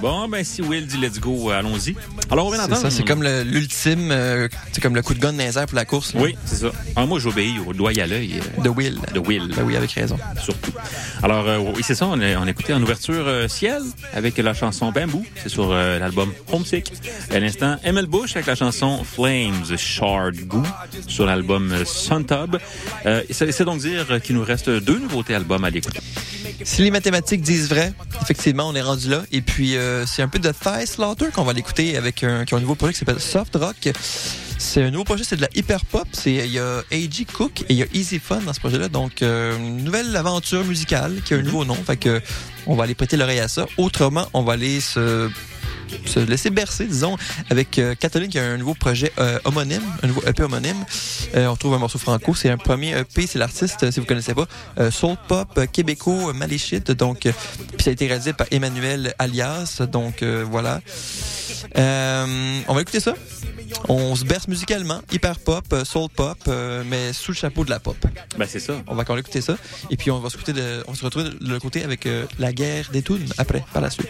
Bom. Bon, ben si Will dit let's go, euh, allons-y. Alors, on vient C'est d'entendre. ça, c'est comme l'ultime, euh, c'est comme le coup de gun dans pour la course. là. Oui, c'est ça. Ah, moi, j'obéis au doigt et à l'œil. euh, De Will. De Will. Ben oui, avec raison. Surtout. Alors, euh, oui, c'est ça. On a, on a écouté en ouverture euh, Ciel avec la chanson Bamboo. C'est sur l'album Homesick. Et à l'instant, ML Bush avec la chanson Flames Shard Goo sur l'album Suntub. Euh, et ça c'est donc dire qu'il nous reste deux nouveautés albums à l'écouter. Si les mathématiques disent vrai, effectivement, on est rendu là. Et puis, c'est un peu de Thigh Slaughter qu'on va l'écouter avec un, qui un nouveau projet qui s'appelle Soft Rock. C'est un nouveau projet, c'est de la hyper pop. Il y a A.G. Cook et il y a Easy Fun dans ce projet-là. Donc, euh, une nouvelle aventure musicale qui a un nouveau nom. Fait que on va aller prêter l'oreille à ça. Autrement, on va aller se se laisser bercer, disons, avec euh, qui a un nouveau projet euh, homonyme, un nouveau EP homonyme. Euh, on retrouve un morceau franco, c'est un premier EP, c'est l'artiste, euh, si vous connaissez pas, soul pop québéco Maléchite, donc puis ça a été réalisé par Emmanuel Alias, donc voilà. Euh, on va écouter ça. On se berce musicalement, hyper pop, euh, soul pop, euh, mais sous le chapeau de la pop. Ben, c'est ça. On va encore écouter ça. Et puis on va se, écouter de- on va se retrouver de l'autre côté avec euh, la guerre des tunes après, par la suite.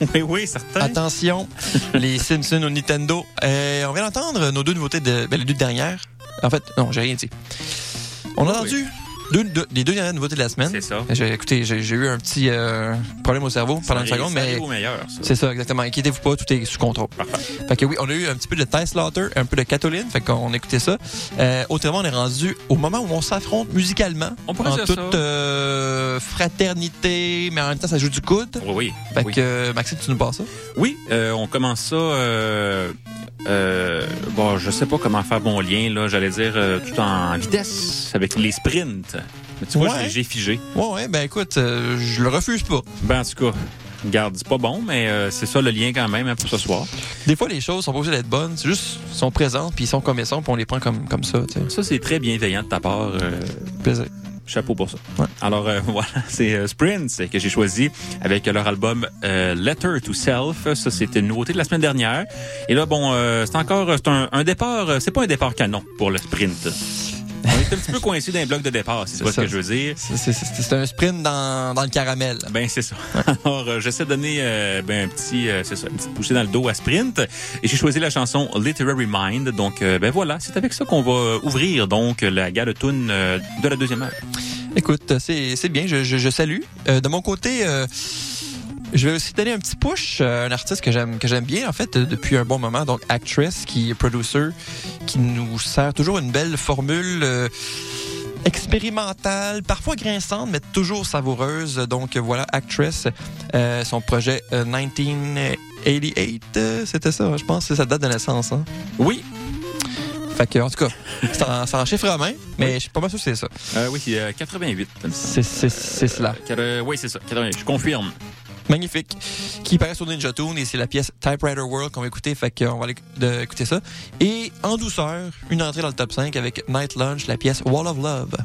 Oui, oui, certain. Attention, les Simpsons au Nintendo. Euh, on vient d'entendre nos deux nouveautés de ben, les deux dernières. En fait, non, j'ai rien dit. On a entendu deux, deux- les deux dernières nouveautés de la semaine. C'est ça. J'ai, écoutez, j'ai, eu un petit euh, problème au cerveau pendant une seconde, mais c'est ça, exactement. Inquiétez-vous pas, tout est sous contrôle. Fait que oui, on a eu un petit peu de Ty Slaughter, un peu de Catoline, fait qu'on a écouté ça. Euh, autrement, on est rendu au moment où on s'affronte musicalement. On pourrait en dire toute ça. euh, fraternité, mais en même temps, ça joue du coude. Oui, oui. Fait oui. que, Maxime, tu nous passes ça? Oui, on commence ça. Euh, bon, je sais pas comment faire mon lien là. J'allais dire euh, tout en vitesse avec les sprints. Mais tu vois, Ouais. j'ai- figé. Ouais, ouais, ben écoute, euh, je le refuse pas. Ben en tout cas, regarde, c'est pas bon, mais euh, c'est ça le lien quand même hein, pour ce soir. Des fois, les choses sont pas obligées d'être bonnes, c'est juste, ils sont présentes, puis ils sont comme ils sont, puis on les prend comme, comme ça, tu sais. Ça c'est très bienveillant de ta part. euh, Plaisir. Chapeau pour ça. Alors euh, voilà, c'est euh, Sprints que j'ai choisi avec leur album euh, Letter to Self. Ça c'était une nouveauté de la semaine dernière. Et là bon, euh, c'est encore c'est un, un départ. euh, C'est pas un départ canon pour le sprint. On est un petit peu coincé dans un bloc de départ, si vois ce que je veux dire. C'est- C'est c'est- c'est un sprint dans, dans le caramel. Ben c'est ça. Alors euh, j'essaie de donner euh, ben, un petit euh, c'est ça, une petite poussée dans le dos à Sprint et j'ai choisi la chanson Literary Mind. Donc euh, ben voilà, c'est avec ça qu'on va euh, ouvrir donc la gare de euh, de la deuxième heure. Écoute, c'est c'est bien, je, je, je salue. Euh, de mon côté, euh, je vais aussi donner un petit push à un artiste que j'aime que j'aime bien, en fait, euh, depuis un bon moment, donc Actress, qui est producer, qui nous sert toujours une belle formule. euh, expérimentale, parfois grinçante, mais toujours savoureuse. Donc euh, voilà, Actress, euh, son projet euh, 1988, euh, c'était ça, je pense, c'est sa date de naissance. Hein? Oui. Fait que, en tout cas, c'est en, en chiffre à main, mais je suis pas mal sûr que c'est ça. Euh, oui, c'est euh, 88. C'est cela. Euh, oui, c'est ça. 88, je confirme. Magnifique. Qui paraît sur Ninja Tune et c'est la pièce Typewriter World qu'on va écouter. Fait qu'on va aller écouter ça. Et en douceur, une entrée dans le top 5 avec Night Lunch, la pièce Wall of Love.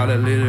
Got a literary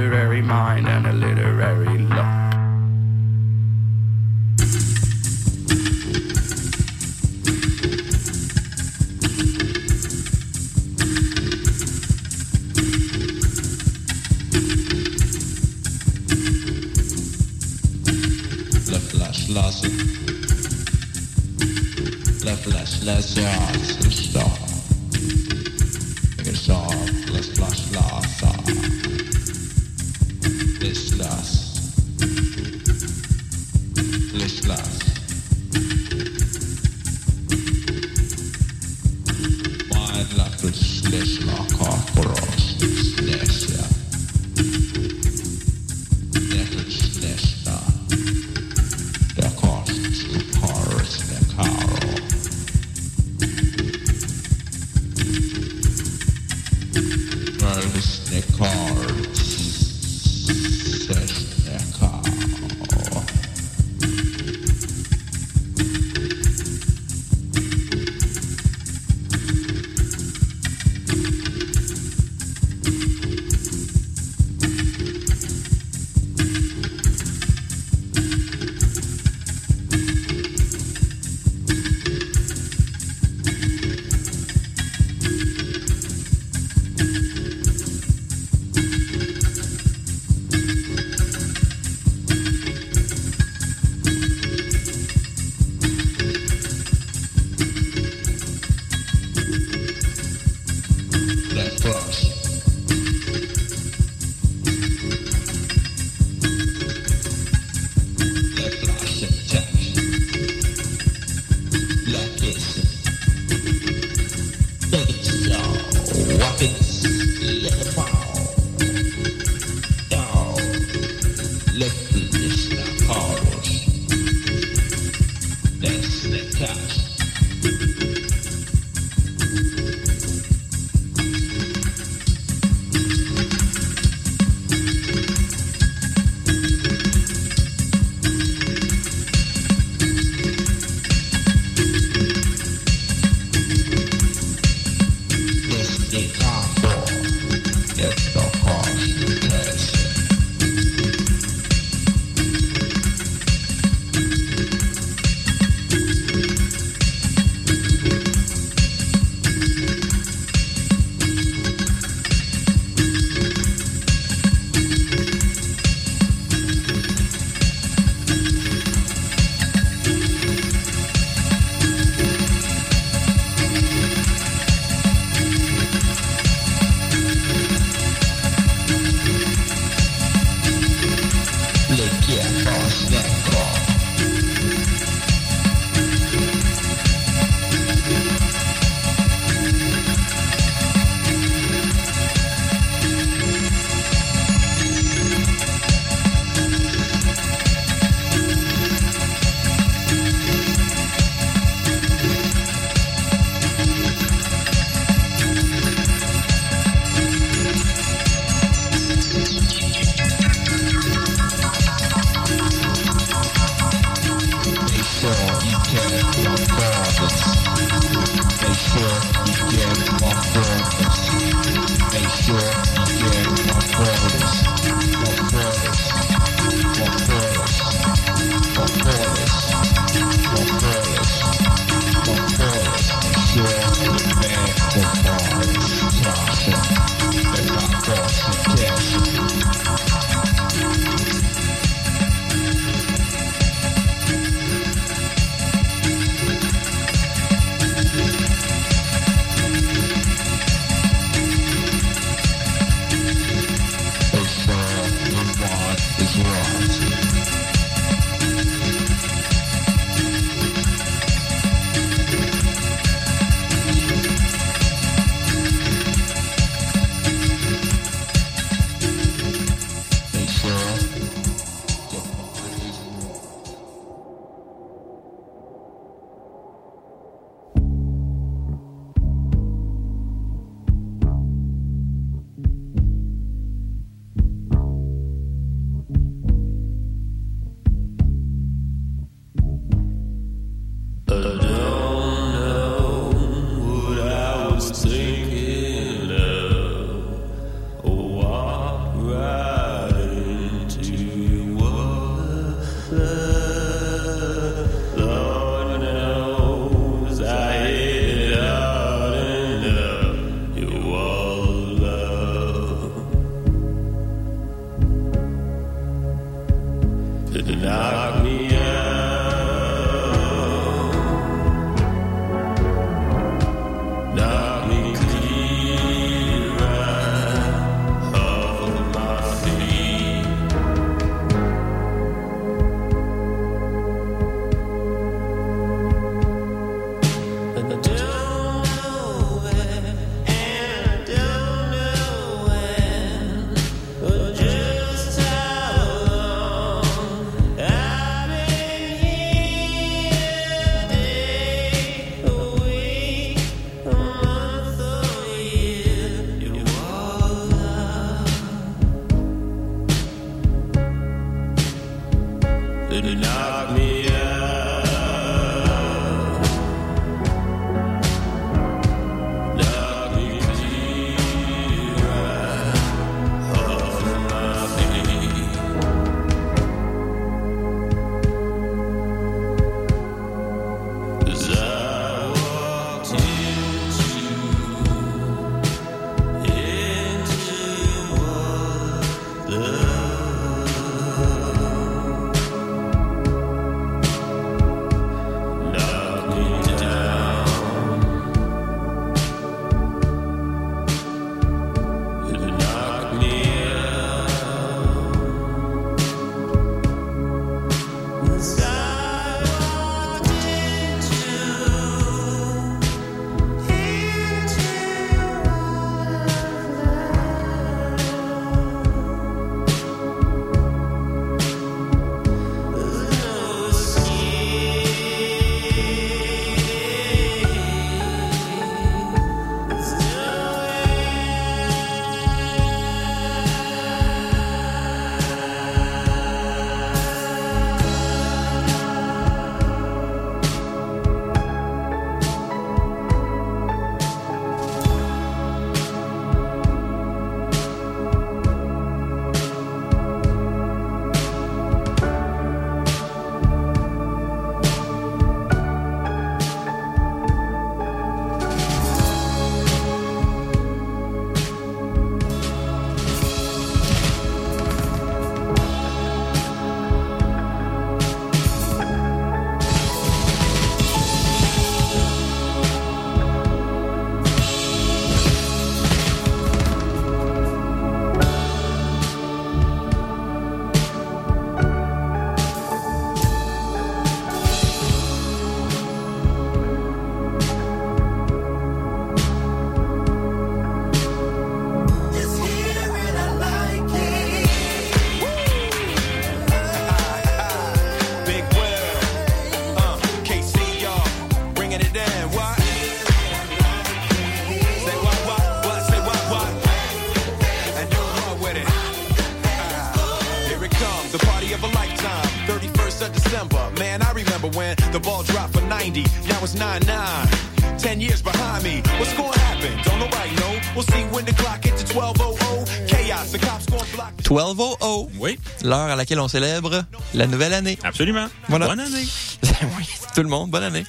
L'heure à laquelle on célèbre la nouvelle année. Absolument. Voilà. Bonne année. oui, tout le monde, bonne année.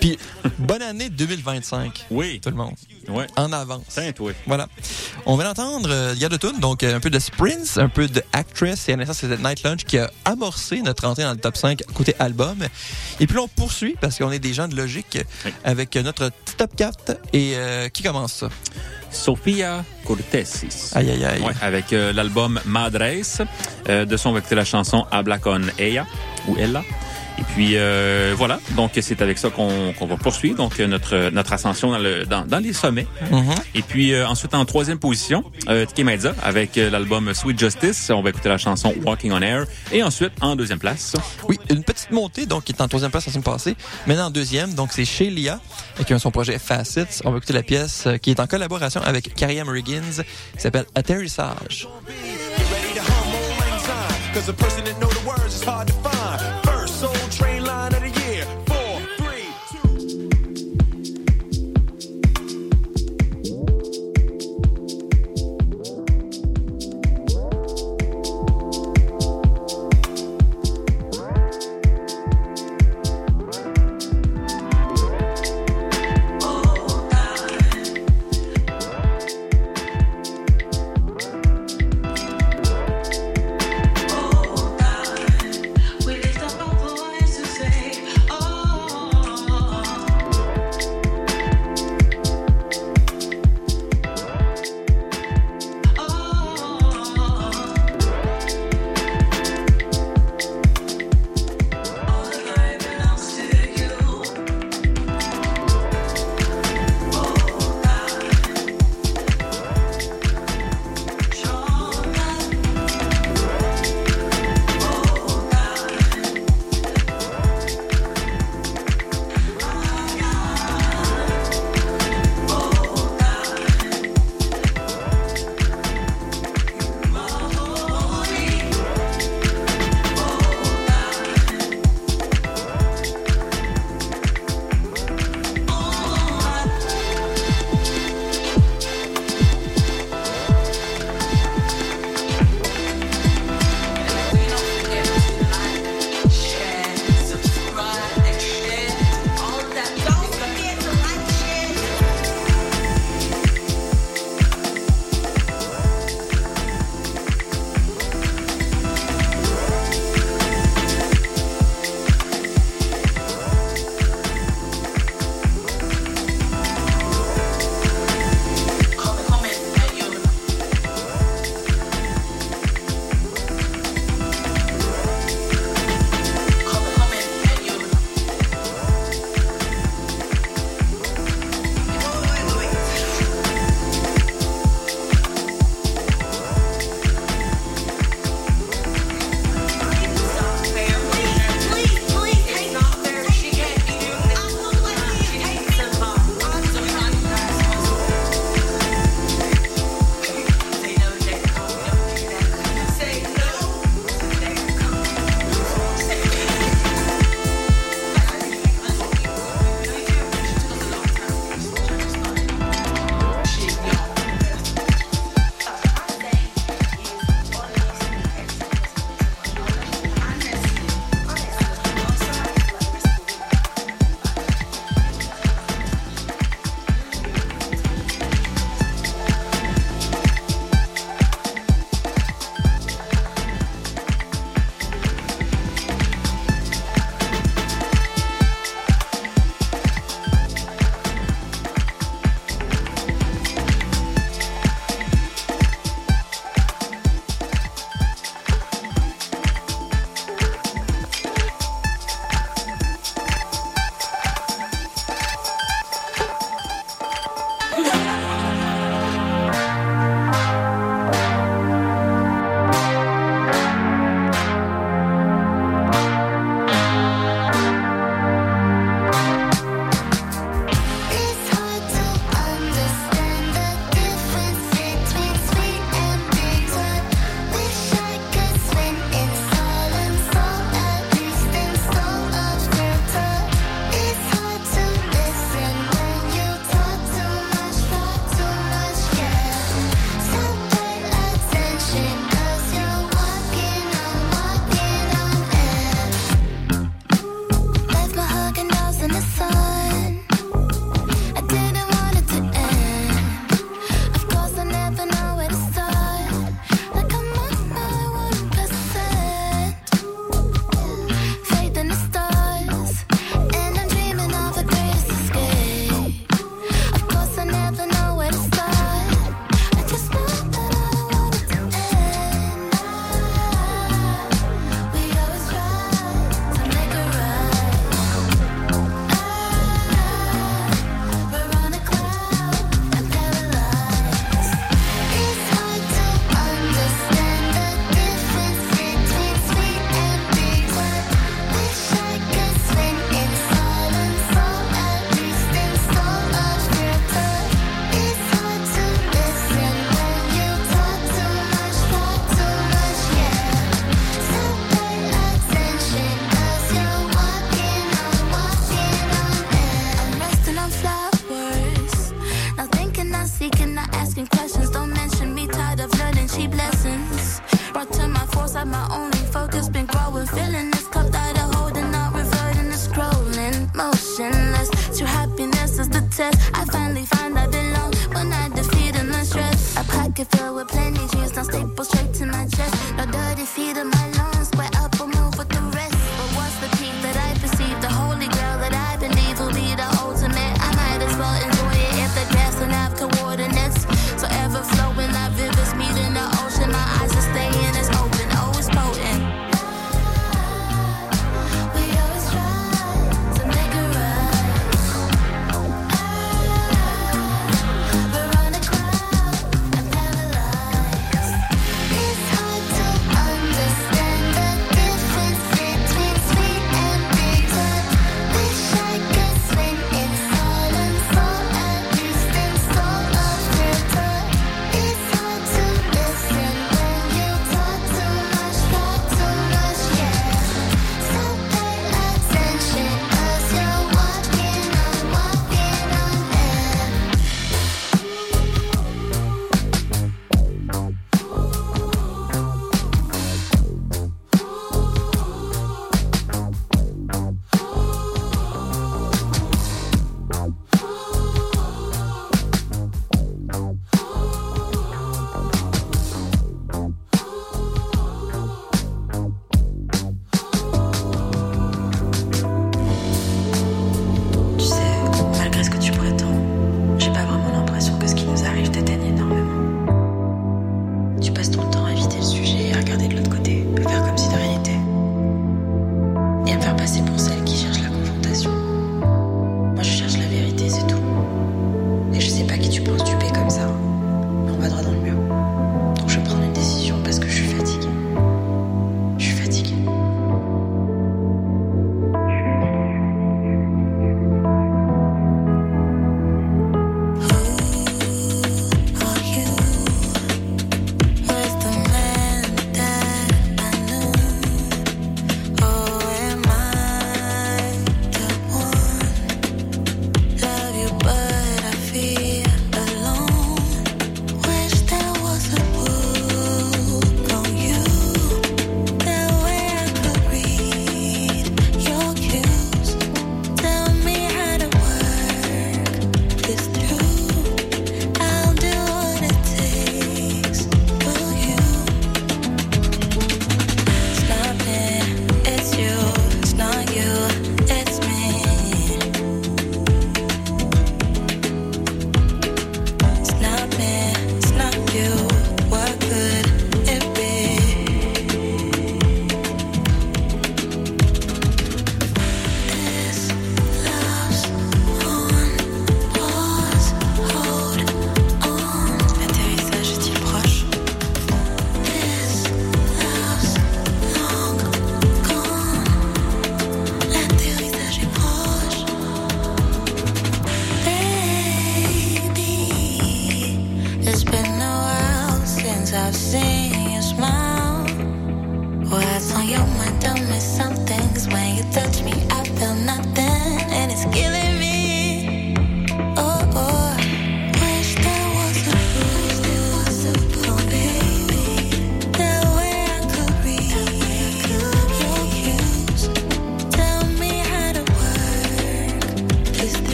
Puis, bonne année 2025. Oui. Tout le monde. Ouais. En avance. Tiens, toi. Voilà. On vient d'entendre euh, il y a de tout, donc euh, un peu de Sprints, un peu de Actress et à l'instant c'était Night Lunch qui a amorcé notre entrée dans le top 5 côté album. Et puis là, on poursuit parce qu'on est des gens de logique avec notre petit top 4 et euh, qui commence? Ça? Sofia Cortesis. Aïe, aïe, aïe. Ouais, avec euh, l'album Madres. Euh, de son, on va écouter la chanson Habla con ella ou Ella. Et puis euh, voilà, donc c'est avec ça qu'on qu'on va poursuivre donc euh, notre notre ascension dans le dans, dans les sommets. Mhm. Et puis euh, ensuite en troisième position, euh, Tiki Meza avec euh, l'album Sweet Justice, on va écouter la chanson Walking on Air. Et ensuite en deuxième place, Oui, une petite montée, donc qui est en troisième place la semaine passée. Maintenant en deuxième, donc c'est chez Lia, qui a son projet Facets. On va écouter la pièce euh, qui est en collaboration avec Carrie Riggins, qui s'appelle Atterrissage.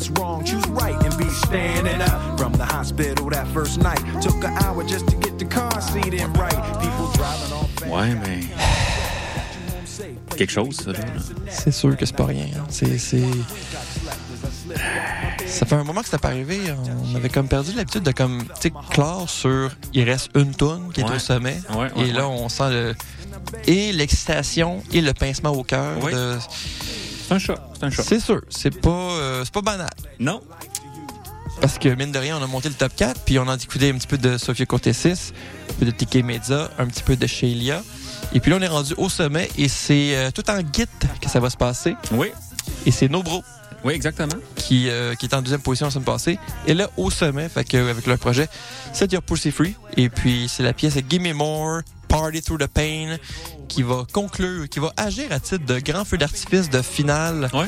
Enough against wrong? Choose right and be standing up. From the hospital that first night, took an hour just to get the car seat in right. People driving off. Ouais, mais. Quelque chose, ça, là. C'est sûr que c'est pas rien. hein. C'est, c'est... Ça fait un moment que ça pas arrivé. On avait comme perdu l'habitude de comme, tu sais, clore sur il reste une toune qui est Ouais. au sommet. Ouais, et ouais, là, on sent le et l'excitation et le pincement au cœur. De- C'est un chat. C'est un chat. C'est sûr, c'est pas, euh, c'est pas banal. Non. Parce que, mine de rien, on a monté le top 4, puis on a écouté un petit peu de Sophia Cortesis, un peu de TK Media, un petit peu de Shelia. Et puis là, on est rendu au sommet, et c'est euh, tout en guide que ça va se passer. Oui. Et c'est Nobro Oui, exactement. qui, euh, qui est en deuxième position la semaine passée. Et là, au sommet, fait que, avec leur projet, Set Your Pussy Free. Et puis, c'est la pièce Gimme More, Party Through the Pain, qui va conclure, qui va agir à titre de grand feu d'artifice de finale. Ouais, ouais,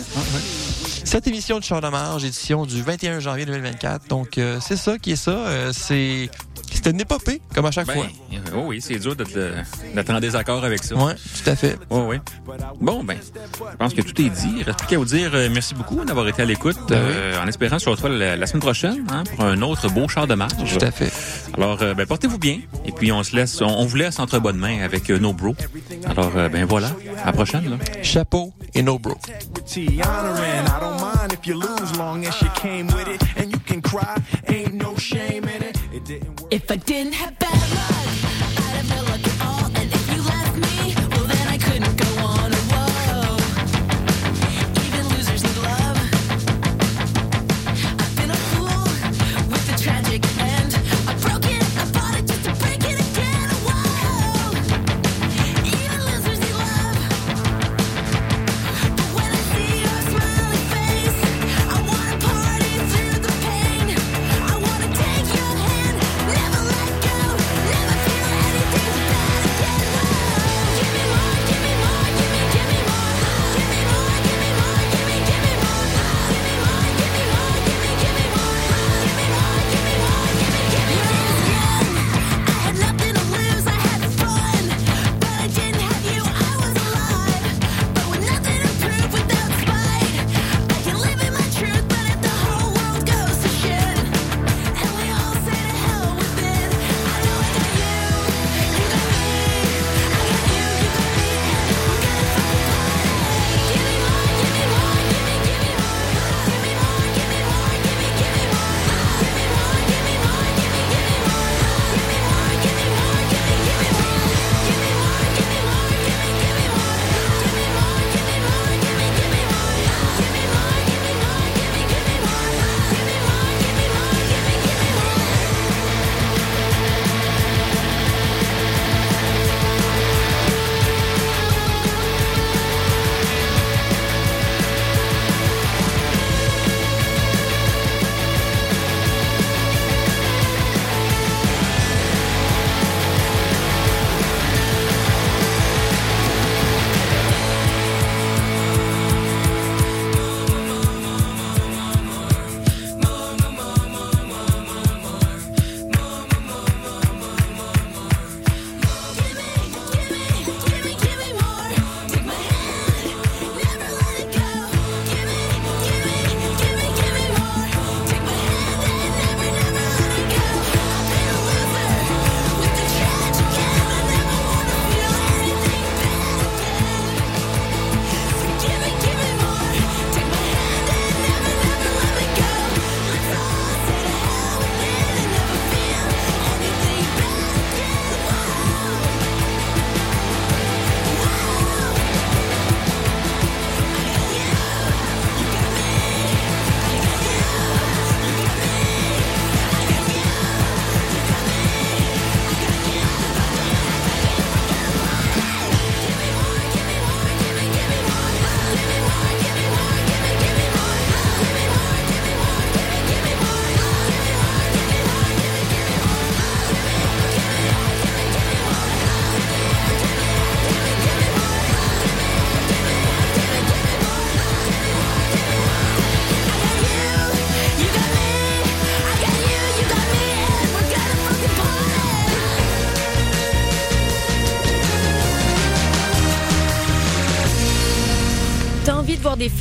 Cette émission de Char de Marge, édition du 21 janvier 2024. Donc, euh, c'est ça qui est ça. Euh, c'est c'était une épopée, comme à chaque Ben, fois. euh, oh oui, c'est dur d'être d'être en désaccord avec ça. Ouais, tout à fait. Oui, oui. Bon, ben, je pense que tout est dit. Il reste plus qu'à vous dire euh, merci beaucoup d'avoir été à l'écoute. Ben euh, En espérant se retrouve la, la semaine prochaine hein, pour un autre beau char de marche. Tout à fait. Alors, euh, ben, portez-vous bien. Et puis, on se laisse, on, on vous laisse entre bonnes mains avec euh, nos bros. Alors, ben voilà. À la prochaine. Là. Chapeau et no bro. integrity, honoring. I don't mind if you lose, long as you came with it. And you can cry, ain't no shame If I didn't have bad luck,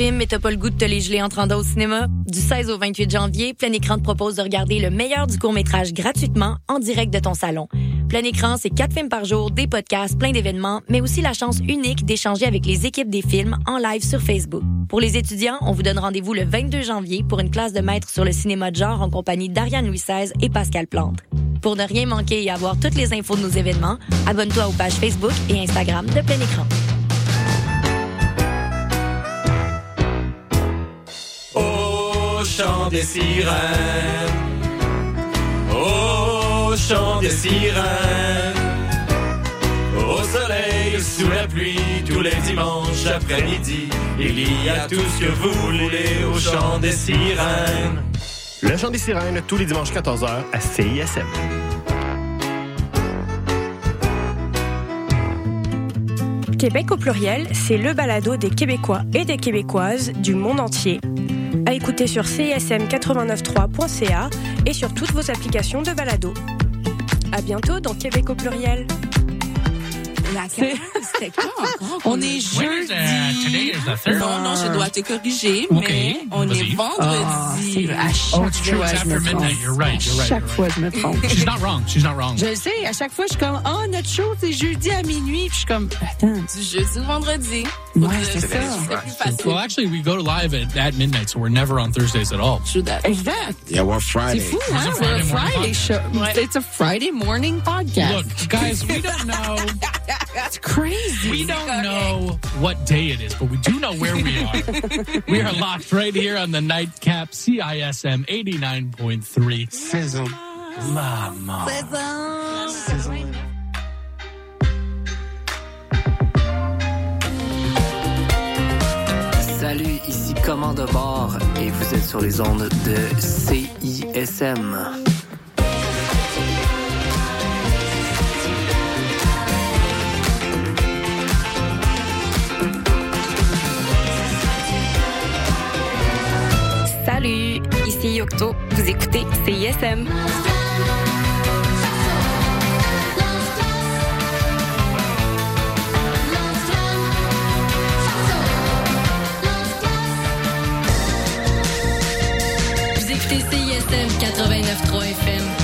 films, mais t'as pas le goût de te les geler en trente au cinéma? Du 16 au 28 janvier, Plein Écran te propose de regarder le meilleur du court-métrage gratuitement en direct de ton salon. Plein Écran, c'est quatre films par jour, des podcasts, plein d'événements, mais aussi la chance unique d'échanger avec les équipes des films en live sur Facebook. Pour les étudiants, on vous donne rendez-vous le 22 janvier pour une classe de maître sur le cinéma de genre en compagnie d'Ariane Louis XVI et Pascal Plante. Pour ne rien manquer et avoir toutes les infos de nos événements, abonne-toi aux pages Facebook et Instagram de Plein Écran. Chant des sirènes, au chant des sirènes, au soleil, sous la pluie, tous les dimanches après-midi, il y a tout ce que vous voulez au chant des sirènes. Le chant des sirènes, tous les dimanches 14h à CISM. Québec au pluriel, c'est le balado des Québécois et des Québécoises du monde entier. À écouter sur cism893.ca et sur toutes vos applications de balado. À bientôt dans Québec au pluriel. C'était quoi encore? On est When is, today jeudi. is the third. Non, non, je dois te corriger, mais on est vendredi. Ah, à chaque Oh, it's true, it's after midnight. You're right, you're right, chaque fois, je me trompe. She's not wrong. She's not wrong. Je le sais, à chaque fois, je suis comme, oh, notre show, c'est jeudi à minuit. Puis je suis comme, attends. Du jeudi au vendredi. Ouais, c'est ça. C'est plus facile. Well, actually, we go live at, at midnight, so we're never on Thursdays at all. Exact. Yeah, we're C'est Friday. fou, It's a hein? Friday We're a morning Friday show. podcast. It's a Friday morning podcast. Look, guys, we don't know. That's crazy. We don't know what day it is, but we do know where we are. we are locked right here on the nightcap CISM 89.3. Sizzle. La mort. Salut, ici Commande bord et vous êtes sur les ondes de CISM. Salut, ici Yocto. Vous écoutez CISM. Vous écoutez CISM 89.3 FM.